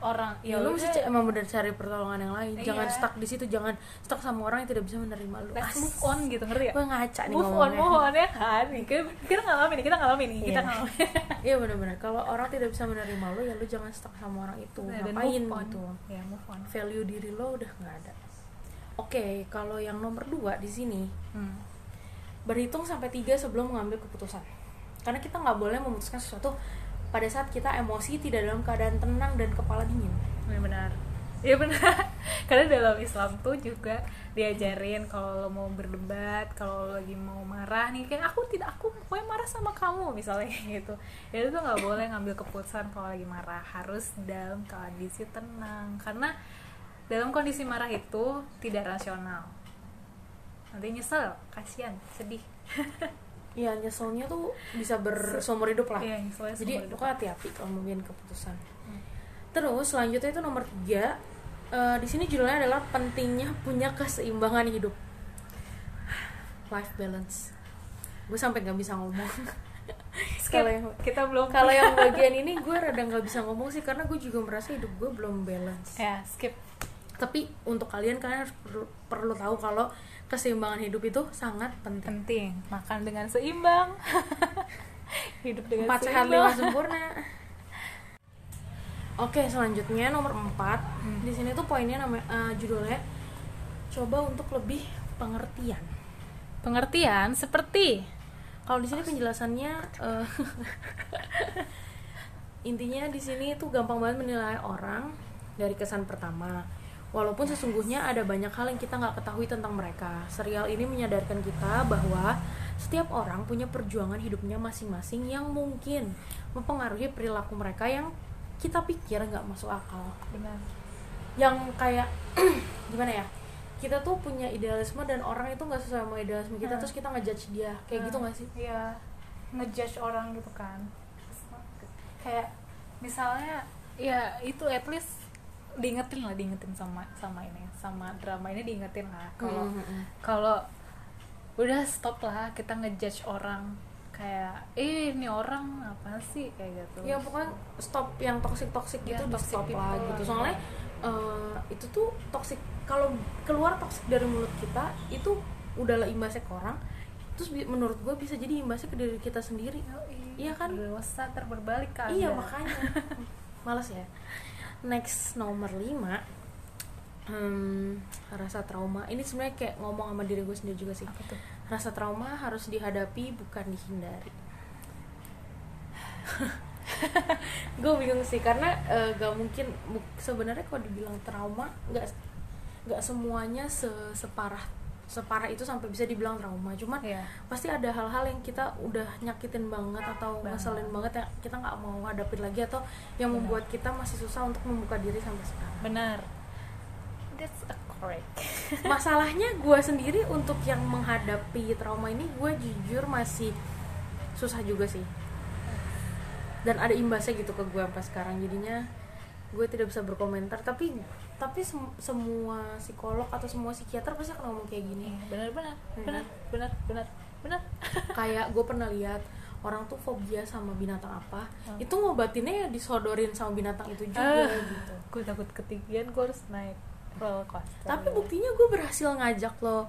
Speaker 1: orang
Speaker 2: ya, lu mesti emang bener cari pertolongan yang lain jangan
Speaker 1: Iya.
Speaker 2: stuck di situ jangan stuck sama orang yang tidak bisa menerima lu
Speaker 1: let's
Speaker 2: As-
Speaker 1: move on gitu ngerti ya?
Speaker 2: gue ngaca nih
Speaker 1: move on, move on ya kan? Kita, kita ngalamin nih, kita ngalamin nih, kita
Speaker 2: Iya.
Speaker 1: ngalamin.
Speaker 2: iya bener-bener kalau orang tidak bisa menerima lu ya lu jangan stuck sama orang itu
Speaker 1: Nah,
Speaker 2: ngapain
Speaker 1: move on.
Speaker 2: gitu
Speaker 1: Ya move on.
Speaker 2: value diri lo udah nggak ada oke kalau yang nomor dua di sini
Speaker 1: Hmm.
Speaker 2: berhitung sampai tiga sebelum mengambil keputusan karena kita nggak boleh memutuskan sesuatu pada saat kita emosi tidak dalam keadaan tenang dan kepala dingin
Speaker 1: Iya benar. Iya benar. Karena dalam Islam tuh juga diajarin kalau lo mau berdebat, kalau lo lagi mau marah nih kayak aku tidak aku pokoknya marah sama kamu misalnya gitu. Ya itu tuh nggak boleh ngambil keputusan kalau lagi marah, harus dalam kondisi tenang. Karena dalam kondisi marah itu tidak rasional. Nanti nyesel, kasihan, sedih.
Speaker 2: ya nyeselnya tuh bisa berseumur hidup lah.
Speaker 1: Iya,
Speaker 2: jadi
Speaker 1: hidup.
Speaker 2: pokoknya hati-hati kalau memilih keputusan.
Speaker 1: Hmm.
Speaker 2: terus selanjutnya itu nomor tiga Eh, di sini judulnya adalah pentingnya punya keseimbangan hidup. Life balance. Gue sampai nggak bisa ngomong. Kalau yang
Speaker 1: kita belum
Speaker 2: kalau yang bagian ini gue rada nggak bisa ngomong sih karena gue juga merasa hidup gue belum balance.
Speaker 1: Ya skip.
Speaker 2: Tapi untuk kalian kalian harus perlu, perlu tahu kalau keseimbangan hidup itu sangat penting.
Speaker 1: Penting. Makan dengan seimbang. Hidup dengan
Speaker 2: empat sehat lima sempurna. Oke selanjutnya nomor empat.
Speaker 1: Hmm.
Speaker 2: di sini tuh poinnya namanya eh, judulnya coba untuk lebih pengertian.
Speaker 1: Pengertian seperti?
Speaker 2: Kalau di sini penjelasannya eh, intinya di sini tuh gampang banget menilai orang dari kesan pertama walaupun sesungguhnya ada banyak hal yang kita nggak ketahui tentang mereka serial ini menyadarkan kita bahwa setiap orang punya perjuangan hidupnya masing-masing yang mungkin mempengaruhi perilaku mereka yang kita pikir nggak masuk akal
Speaker 1: benar.
Speaker 2: yang kayak gimana ya kita tuh punya idealisme dan orang itu nggak sesuai sama idealisme kita
Speaker 1: Hmm.
Speaker 2: terus kita ngejudge dia kayak gitu nggak sih
Speaker 1: Iya, ngejudge orang gitu kan. Kayak misalnya ya itu at least diingetin lah, diingetin sama sama ini, sama drama ini diingetin lah. Kalau
Speaker 2: Mm, mm, mm.
Speaker 1: kalau udah stop lah kita ngejudge orang kayak eh ini orang apa sih kayak gitu.
Speaker 2: ya pokoknya stop yang toxic toxic
Speaker 1: Ya,
Speaker 2: gitu di
Speaker 1: toxic
Speaker 2: stop lah gitu
Speaker 1: lah.
Speaker 2: soalnya eh, itu tuh toxic kalau keluar toxic dari mulut kita itu udah lah imbasnya ke orang terus menurut gue bisa jadi imbasnya ke diri kita sendiri Iya kan?
Speaker 1: Dosa terberbalik kan.
Speaker 2: iya makanya males ya next nomor 5 rasa trauma. Ini sebenarnya kayak ngomong sama diri gue sendiri juga sih.
Speaker 1: Apa tuh?
Speaker 2: rasa trauma harus dihadapi bukan dihindari. Gue bingung sih karena eh, gak mungkin sebenarnya kalau dibilang trauma nggak nggak semuanya se- separah separah itu sampai bisa dibilang trauma cuman
Speaker 1: Iya.
Speaker 2: pasti ada hal-hal yang kita udah nyakitin banget atau
Speaker 1: Banget.
Speaker 2: ngeselin banget ya kita nggak mau hadapin lagi atau yang
Speaker 1: Benar.
Speaker 2: membuat kita masih susah untuk membuka diri sampai sekarang
Speaker 1: Benar. That's a correct.
Speaker 2: masalahnya gue sendiri untuk yang menghadapi trauma ini gue jujur masih susah juga sih dan ada imbasnya gitu ke gue sampai sekarang jadinya gue tidak bisa berkomentar tapi tapi sem- semua psikolog atau semua psikiater pasti akan ngomong kayak gini.
Speaker 1: Benar benar
Speaker 2: Mhm.
Speaker 1: benar benar benar benar.
Speaker 2: Kayak gue pernah lihat orang tuh fobia sama binatang apa
Speaker 1: Hmm.
Speaker 2: itu ngobatinnya ya disodorin sama binatang itu juga
Speaker 1: Ah,
Speaker 2: gitu.
Speaker 1: gue takut ketinggian gue harus naik roller coaster.
Speaker 2: Tapi buktinya gue berhasil ngajak lo.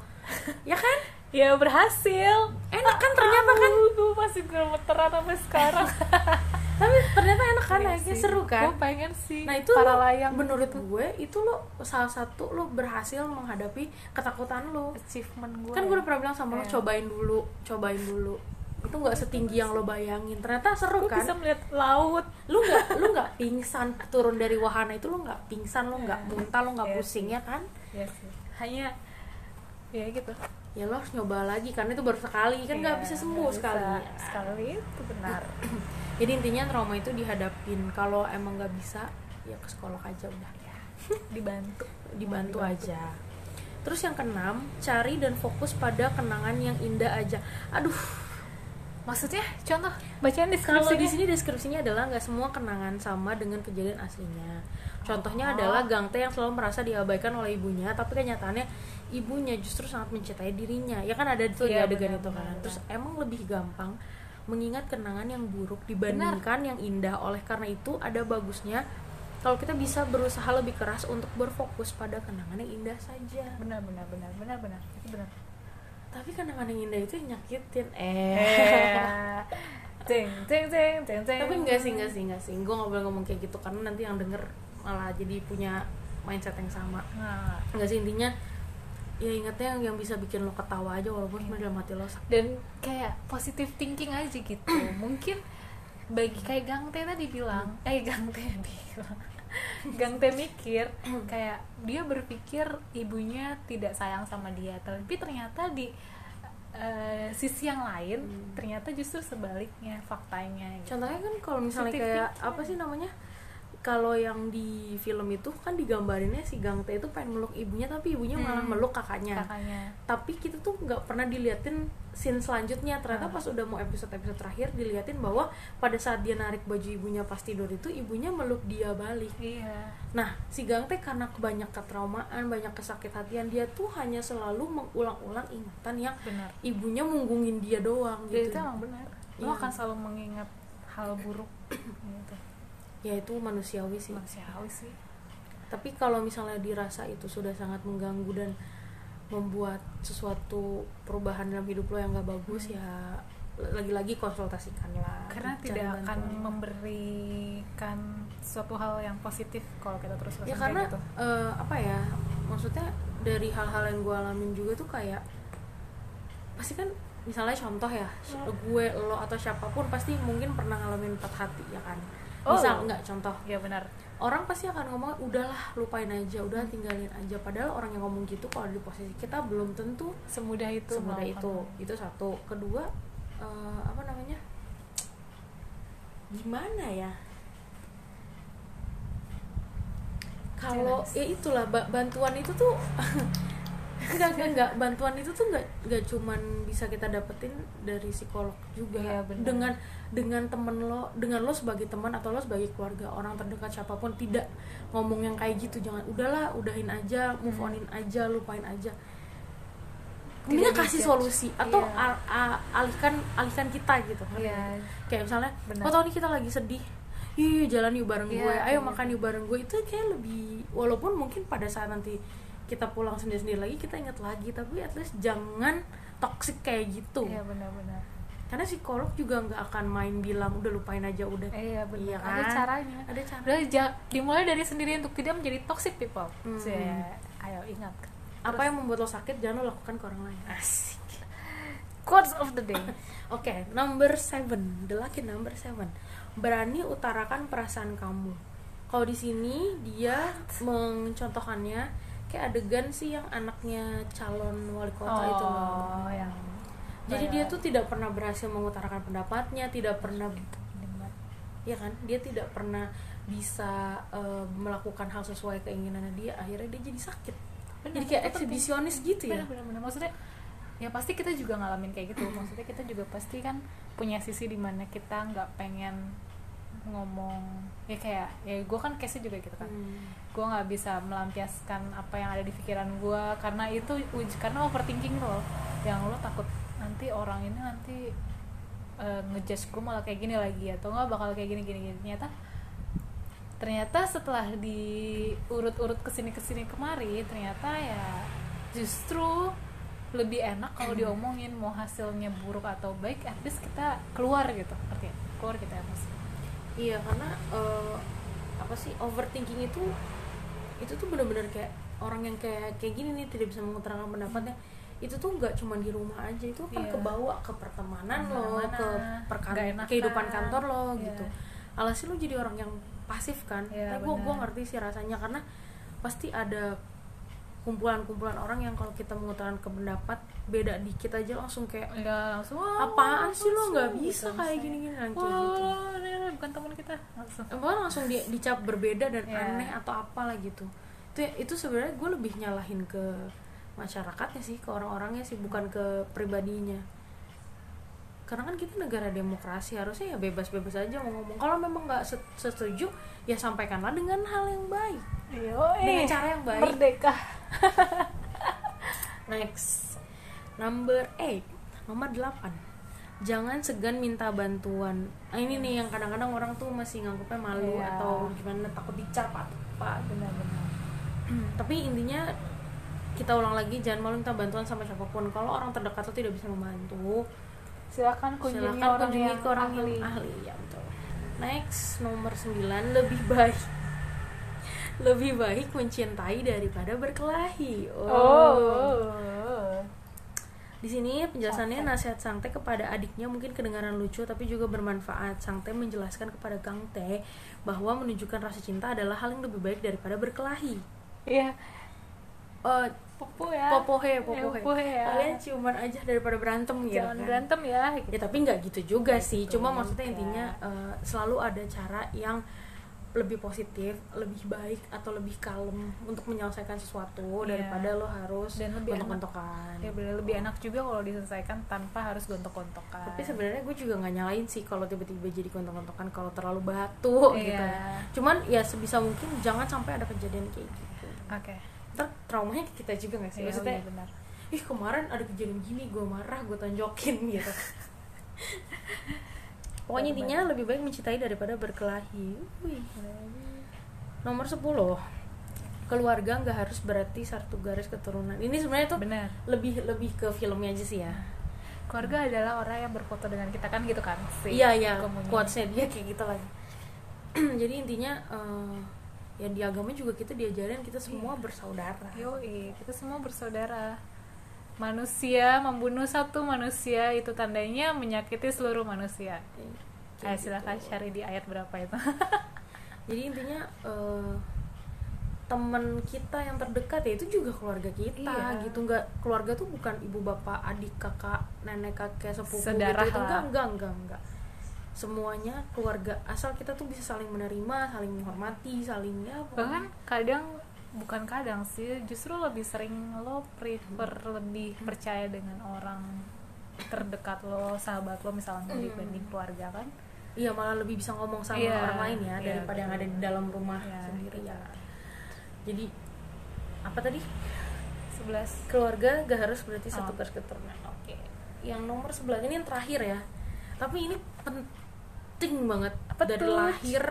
Speaker 2: Ya kan?
Speaker 1: Ya berhasil.
Speaker 2: Enak kan ternyata kan?
Speaker 1: Gue masih gemeteran sampai sekarang
Speaker 2: tapi ternyata enak kan naiknya seru kan?
Speaker 1: Gue pengen sih
Speaker 2: nah itu
Speaker 1: para
Speaker 2: lo-
Speaker 1: layang.
Speaker 2: menurut gue itu lo salah satu lo berhasil menghadapi ketakutan lo
Speaker 1: achievement gue
Speaker 2: kan gue udah pernah bilang sama lo
Speaker 1: Iya.
Speaker 2: cobain dulu cobain dulu. Itu nggak setinggi yang lo bayangin. Ternyata seru kan?
Speaker 1: bisa melihat laut.
Speaker 2: Lu nggak lu nggak pingsan turun dari wahana itu lu nggak pingsan lu nggak muntah lu nggak
Speaker 1: Iya
Speaker 2: pusing ya kan?
Speaker 1: Ya sih. Hanya ya gitu
Speaker 2: ya lo harus nyoba lagi karena itu baru sekali. Kan nggak
Speaker 1: Iya,
Speaker 2: bisa sembuh
Speaker 1: nggak
Speaker 2: sekali.
Speaker 1: bisa. sekali itu benar.
Speaker 2: Jadi intinya trauma itu dihadapin. Kalau emang nggak bisa ya ke psikolog aja udah.
Speaker 1: Dibantu.
Speaker 2: Dibantu
Speaker 1: Dibantu.
Speaker 2: aja. Terus yang keenam cari dan fokus pada kenangan yang indah aja. Aduh.
Speaker 1: Maksudnya contoh. Bacaan
Speaker 2: kalau
Speaker 1: deskripsi
Speaker 2: di sini deskripsinya adalah nggak semua kenangan sama dengan kejadian aslinya contohnya adalah Gangte yang selalu merasa diabaikan oleh ibunya tapi kenyataannya ibunya justru sangat mencintai dirinya. Ya kan ada tuh di
Speaker 1: Iya,
Speaker 2: adegan
Speaker 1: benar,
Speaker 2: itu kan.
Speaker 1: benar,
Speaker 2: terus emang lebih gampang mengingat kenangan yang buruk dibandingkan yang indah. Oleh karena itu ada bagusnya kalau kita bisa berusaha lebih keras untuk berfokus pada kenangan yang indah saja.
Speaker 1: Benar benar benar benar benar. Itu benar.
Speaker 2: Tapi kenangan yang indah itu yang nyakitin
Speaker 1: eh.
Speaker 2: Eh.
Speaker 1: Ting ting ting ting ting.
Speaker 2: Tapi enggak sih enggak sih enggak sih. Gue nggak boleh ngomong kayak gitu karena nanti yang denger malah jadi punya mindset yang sama.
Speaker 1: Nah,
Speaker 2: enggak sih intinya ya ingatnya yang, yang bisa bikin lo ketawa aja walaupun sebenarnya dalam hati lo sakit
Speaker 1: dan kayak positive thinking aja gitu. Mungkin bagi kayak Gangte tadi bilang eh Gangte bilang. Gangte mikir kayak dia berpikir ibunya tidak sayang sama dia tapi ternyata di eh, sisi yang lain
Speaker 2: Hmm.
Speaker 1: ternyata justru sebaliknya faktanya gitu.
Speaker 2: contohnya kan kalau misalnya
Speaker 1: Positive
Speaker 2: kayak
Speaker 1: thinking.
Speaker 2: apa sih namanya kalau yang di film itu kan digambarinnya si Gangte itu pengen meluk ibunya tapi ibunya malah
Speaker 1: Hmm.
Speaker 2: meluk kakaknya.
Speaker 1: Kakaknya.
Speaker 2: Tapi kita tuh nggak pernah diliatin scene selanjutnya. Ternyata
Speaker 1: Ah.
Speaker 2: pas udah mau episode episode terakhir diliatin bahwa pada saat dia narik baju ibunya pas tidur itu ibunya meluk dia balik.
Speaker 1: Iya.
Speaker 2: Nah si Gangte karena banyak ketraumaan banyak kesakit hatian dia tuh hanya selalu mengulang-ulang ingatan yang
Speaker 1: benar.
Speaker 2: ibunya munggungin dia doang
Speaker 1: Dan
Speaker 2: gitu.
Speaker 1: itu emang benar. Lo
Speaker 2: Iya.
Speaker 1: akan selalu mengingat hal buruk gitu
Speaker 2: ya itu manusiawi sih.
Speaker 1: Manusiawi sih.
Speaker 2: Tapi kalau misalnya dirasa itu sudah sangat mengganggu dan membuat sesuatu perubahan dalam hidup lo yang gak bagus ya lagi-lagi konsultasikan lah.
Speaker 1: Karena tidak akan
Speaker 2: bantuan.
Speaker 1: memberikan suatu hal yang positif kalau kita terus
Speaker 2: ya karena eh, apa ya maksudnya dari hal-hal yang gue alamin juga tuh kayak pasti kan misalnya contoh ya gue lo atau siapa pun pasti mungkin pernah ngalamin patah hati ya kan
Speaker 1: Oh.
Speaker 2: misal enggak contoh.
Speaker 1: Ya benar.
Speaker 2: Orang pasti akan ngomong udahlah lupain aja udah tinggalin aja. Padahal orang yang ngomong gitu kalau di posisi kita belum tentu
Speaker 1: semudah itu
Speaker 2: semudah itu. Itu satu. Kedua eh, apa namanya? Gimana ya? Kalau ya itulah ba- bantuan itu tuh enggak enggak bantuan itu tuh enggak enggak cuman bisa kita dapetin dari psikolog juga
Speaker 1: Iya, benar.
Speaker 2: dengan dengan temen lo dengan lo sebagai teman atau lo sebagai keluarga orang terdekat siapa pun tidak ngomong yang kayak gitu jangan udahlah udahin aja move
Speaker 1: Hmm.
Speaker 2: onin aja lupain aja Mendingan kasih solusi atau
Speaker 1: Iya.
Speaker 2: al- a- alihkan alihkan kita gitu
Speaker 1: Iya.
Speaker 2: kayak misalnya
Speaker 1: Benar.
Speaker 2: oh tau nih kita lagi sedih yuk jalan yuk bareng
Speaker 1: Iya,
Speaker 2: gue ayo
Speaker 1: kayak
Speaker 2: makan yuk bareng gue itu kayak lebih walaupun mungkin pada saat nanti kita pulang sendiri-sendiri lagi kita ingat lagi. Tapi at least jangan toxic kayak gitu.
Speaker 1: Iya benar-benar.
Speaker 2: Karena psikolog juga nggak akan main bilang udah lupain aja udah.
Speaker 1: Iya benar.
Speaker 2: Iya
Speaker 1: ada
Speaker 2: kan?
Speaker 1: caranya.
Speaker 2: Ada cara.
Speaker 1: Udah ja- dimulai dari sendiri untuk tidak menjadi toxic people.
Speaker 2: Hmm.
Speaker 1: So, ayo ingat.
Speaker 2: Apa yang membuat lo sakit jangan lo lakukan ke orang lain. Asik.
Speaker 1: Quotes of the day.
Speaker 2: Oke, number seven, the lucky number seven. Berani utarakan perasaan kamu. Kalau di sini dia mencontohkannya kayak adegan sih yang anaknya calon wali kota itu loh.
Speaker 1: oh yang
Speaker 2: Jadi dia tuh tidak pernah berhasil mengutarakan pendapatnya, tidak pernah ya kan? Dia tidak pernah bisa eh, melakukan hal sesuai keinginannya dia. Akhirnya dia jadi sakit.
Speaker 1: Benar,
Speaker 2: jadi kayak eksibisionis gitu ya.
Speaker 1: benar benar maksudnya ya pasti kita juga ngalamin kayak gitu maksudnya kita juga pasti kan punya sisi di mana kita nggak pengen ngomong ya kayak ya gue kan case juga gitu kan
Speaker 2: Hmm.
Speaker 1: Gue nggak bisa melampiaskan apa yang ada di pikiran gue karena itu karena overthinking lo yang lo takut nanti orang ini nanti eh, ngejudge gue malah kayak gini lagi atau nggak bakal kayak gini gini gini. Ternyata ternyata setelah diurut-urut ke sini ke sini kemari ternyata ya justru lebih enak kalau diomongin mau hasilnya buruk atau baik at least kita keluar gitu artinya keluar kita emosi.
Speaker 2: Iya karena eh, apa sih overthinking itu itu tuh bener-bener kayak orang yang kayak kayak gini nih tidak bisa mengutarakan pendapatnya. Itu tuh nggak cuma di rumah aja itu kan
Speaker 1: Iya.
Speaker 2: kebawa ke pertemanan lo ke perkan kehidupan kantor lo
Speaker 1: Iya.
Speaker 2: gitu. Alhasil lo jadi orang yang pasif kan?
Speaker 1: Iya,
Speaker 2: tapi gue gue ngerti sih rasanya karena pasti ada kumpulan-kumpulan orang yang kalau kita mengutarakan ke pendapat beda dikit aja langsung kayak
Speaker 1: ya langsung "Wah,
Speaker 2: apaan sih lo?
Speaker 1: langsung,"
Speaker 2: nggak
Speaker 1: gitu,
Speaker 2: bisa kayak
Speaker 1: misalnya.
Speaker 2: gini-gini kayak gitu.
Speaker 1: ini bukan teman kita langsung.
Speaker 2: Emang langsung di, dicap berbeda dan
Speaker 1: Iya.
Speaker 2: aneh atau apalah gitu. Itu itu sebenarnya gue lebih nyalahin ke masyarakatnya sih ke orang-orangnya sih bukan ke pribadinya. Karena kan kita negara demokrasi harusnya ya bebas-bebas aja mau ngomong. Kalau memang nggak set- setuju ya sampaikanlah dengan hal yang baik. Dengan cara yang baik.
Speaker 1: Merdeka.
Speaker 2: Next number 8 nomor 8 jangan segan minta bantuan. Nah, ini nih yang kadang-kadang orang tuh masih nganggapnya malu
Speaker 1: Iya.
Speaker 2: atau gimana takut dicap atau apa.
Speaker 1: Benar-benar.
Speaker 2: Tapi intinya kita ulang lagi jangan malu minta bantuan sama siapa pun. Kalau orang terdekat tuh tidak bisa membantu
Speaker 1: silakan kunjungi
Speaker 2: silakan
Speaker 1: orang
Speaker 2: kunjungi
Speaker 1: yang
Speaker 2: ke orang
Speaker 1: ahli.
Speaker 2: yang ahli. ya betul. Next nomor 9 lebih baik. Lebih baik mencintai daripada berkelahi.
Speaker 1: Oh,
Speaker 2: di sini penjelasannya nasihat Sangte kepada adiknya mungkin kedengaran lucu tapi juga bermanfaat. Sangte menjelaskan kepada Kang Te bahwa menunjukkan rasa cinta adalah hal yang lebih baik daripada berkelahi.
Speaker 1: iya
Speaker 2: Eh,
Speaker 1: popo ya
Speaker 2: popohe, popohe.
Speaker 1: popohe ya.
Speaker 2: Kalian ciuman aja daripada berantem gitu
Speaker 1: jangan
Speaker 2: kan.
Speaker 1: berantem ya
Speaker 2: Ya tapi nggak gitu juga sih.
Speaker 1: gitu
Speaker 2: Cuma maksudnya intinya eh, selalu ada cara yang lebih positif, lebih baik atau lebih kalem untuk menyelesaikan sesuatu
Speaker 1: Iya.
Speaker 2: daripada lo harus
Speaker 1: Dan lebih
Speaker 2: gontok-gontokan.
Speaker 1: ya bener lebih enak juga kalau diselesaikan tanpa harus gontok-gontokan.
Speaker 2: Tapi sebenarnya gue juga nggak nyalain sih kalau tiba-tiba jadi kontok-kontokan kalau terlalu batu gitu.
Speaker 1: Iya.
Speaker 2: cuman ya sebisa mungkin jangan sampai ada kejadian kayak gitu.
Speaker 1: Oke.
Speaker 2: Ntar traumanya kita juga nggak sih?
Speaker 1: Iya,
Speaker 2: maksudnya
Speaker 1: iya, benar.
Speaker 2: Ih kemarin ada kejadian gini gue marah gue tonjokin gitu pokoknya intinya lebih baik mencintai daripada berkelahi. Wih. nomor 10 keluarga nggak harus berarti satu garis keturunan. Ini sebenarnya tuh
Speaker 1: benar.
Speaker 2: lebih lebih ke filmnya aja sih ya.
Speaker 1: Keluarga adalah orang yang berfoto dengan kita kan gitu kan? Si
Speaker 2: iya iya. quotesnya dia kayak gitu lagi. Jadi intinya eh, ya di agama juga kita diajarin kita semua
Speaker 1: Iya.
Speaker 2: bersaudara.
Speaker 1: Yoi, kita semua bersaudara. Manusia membunuh satu manusia itu tandanya menyakiti seluruh manusia.
Speaker 2: Kayak
Speaker 1: Eh, silakan
Speaker 2: gitu.
Speaker 1: cari di ayat berapa itu.
Speaker 2: jadi intinya eh, teman kita yang terdekat ya itu juga keluarga kita
Speaker 1: Iya.
Speaker 2: gitu nggak keluarga tuh bukan ibu bapak adik kakak nenek kakek sepupu
Speaker 1: Saudara
Speaker 2: gitu, itu
Speaker 1: lah.
Speaker 2: enggak enggak enggak enggak semuanya keluarga asal kita tuh bisa saling menerima saling menghormati saling ya
Speaker 1: Bahkan kadang bukan kadang sih, justru lebih sering lo prefer lebih percaya dengan orang terdekat lo, sahabat lo misalnya
Speaker 2: Hmm.
Speaker 1: dibanding keluarga kan.
Speaker 2: Iya malah lebih bisa ngomong sama
Speaker 1: Iya,
Speaker 2: orang lain ya
Speaker 1: iya,
Speaker 2: daripada yang ada di dalam rumah
Speaker 1: Iya,
Speaker 2: sendiri
Speaker 1: gitu.
Speaker 2: ya. Jadi apa tadi
Speaker 1: 11
Speaker 2: keluarga gak harus berarti satu
Speaker 1: Oh.
Speaker 2: garis keturunan. Oke. Yang nomor 11 ini yang terakhir ya. Tapi ini penting banget
Speaker 1: Apa
Speaker 2: dari
Speaker 1: tuh?
Speaker 2: lahir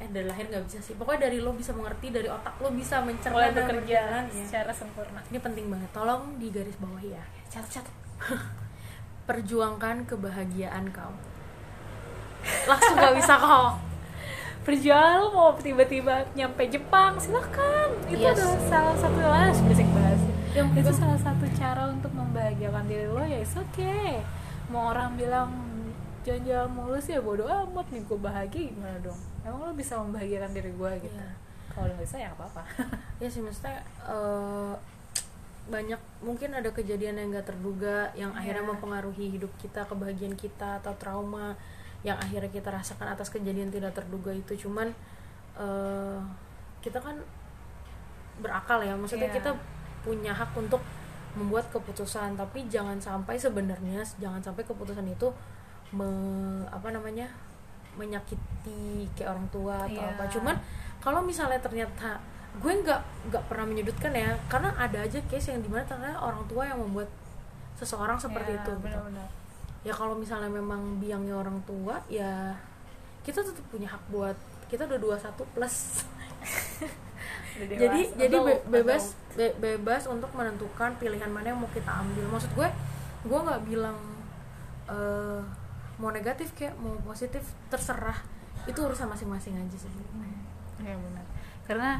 Speaker 2: eh dari lahir nggak bisa sih. Pokoknya dari lo bisa mengerti dari otak lo bisa mencerna
Speaker 1: mulai
Speaker 2: dan
Speaker 1: bekerja
Speaker 2: berjalan, ya.
Speaker 1: secara sempurna.
Speaker 2: Ini penting banget. Tolong di garis bawah ya.
Speaker 1: Catat-catat.
Speaker 2: Perjuangkan kebahagiaan kamu. Langsung gak bisa kok.
Speaker 1: Perjuangan lo mau tiba-tiba nyampe Jepang, silakan. Itu
Speaker 2: Yes.
Speaker 1: adalah salah satu lah berisik bahas.
Speaker 2: Yang
Speaker 1: itu
Speaker 2: itu-
Speaker 1: salah satu cara untuk membahagiakan diri lo ya it's okay mau orang bilang jalan-jalan mulus ya bodo amat nih gue bahagia gimana dong emang lo bisa membahagiakan diri gue gitu
Speaker 2: Iya.
Speaker 1: kalau lo bisa ya nggak apa-apa
Speaker 2: ya sih maksudnya eh, banyak mungkin ada kejadian yang gak terduga yang akhirnya
Speaker 1: Iya.
Speaker 2: mempengaruhi hidup kita kebahagiaan kita atau trauma yang akhirnya kita rasakan atas kejadian tidak terduga itu cuman eh, kita kan berakal ya maksudnya
Speaker 1: Iya.
Speaker 2: kita punya hak untuk membuat keputusan tapi jangan sampai sebenarnya jangan sampai keputusan itu me- apa namanya menyakiti kayak orang tua atau
Speaker 1: Iya.
Speaker 2: apa cuman kalau misalnya ternyata gue nggak nggak pernah menyudutkan ya karena ada aja case yang di mana ternyata orang tua yang membuat seseorang seperti
Speaker 1: Ya,
Speaker 2: itu gitu.
Speaker 1: benar-benar
Speaker 2: ya kalau misalnya memang biangnya orang tua ya kita tetap punya hak buat kita udah 21 plus
Speaker 1: Udah
Speaker 2: jadi jadi be- bebas
Speaker 1: adult.
Speaker 2: be- bebas untuk menentukan pilihan mana yang mau kita ambil maksud gue gue nggak bilang eh, mau negatif kayak mau positif terserah. Itu urusan masing-masing aja sih.
Speaker 1: Ya benar. Karena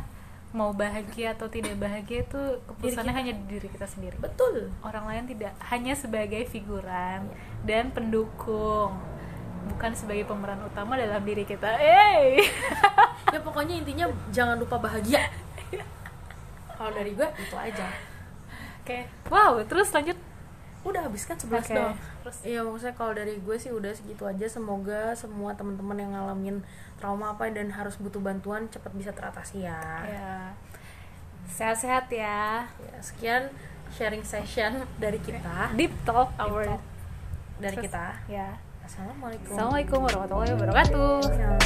Speaker 1: mau bahagia atau tidak bahagia itu keputusannya hanya di diri kita sendiri.
Speaker 2: Betul.
Speaker 1: Orang lain tidak hanya sebagai figuran
Speaker 2: Iya.
Speaker 1: dan pendukung. Bukan sebagai pemeran utama dalam diri kita. Eh
Speaker 2: ya pokoknya intinya jangan lupa bahagia. Kalau dari gue itu aja.
Speaker 1: Oke. Wow terus lanjut
Speaker 2: udah habis kan 11
Speaker 1: okay.
Speaker 2: doang.
Speaker 1: Terus?
Speaker 2: Iya maksudnya kalau dari gue sih udah segitu aja. Semoga semua teman-teman yang ngalamin trauma apa dan harus butuh bantuan cepat bisa teratasi ya.
Speaker 1: Iya. Sehat-sehat ya.
Speaker 2: ya sekian sharing session dari kita.
Speaker 1: Deep talk our
Speaker 2: talk. dari
Speaker 1: terus,
Speaker 2: kita.
Speaker 1: ya.
Speaker 2: Assalamualaikum.
Speaker 1: Assalamualaikum warahmatullahi wabarakatuh.
Speaker 2: Ya.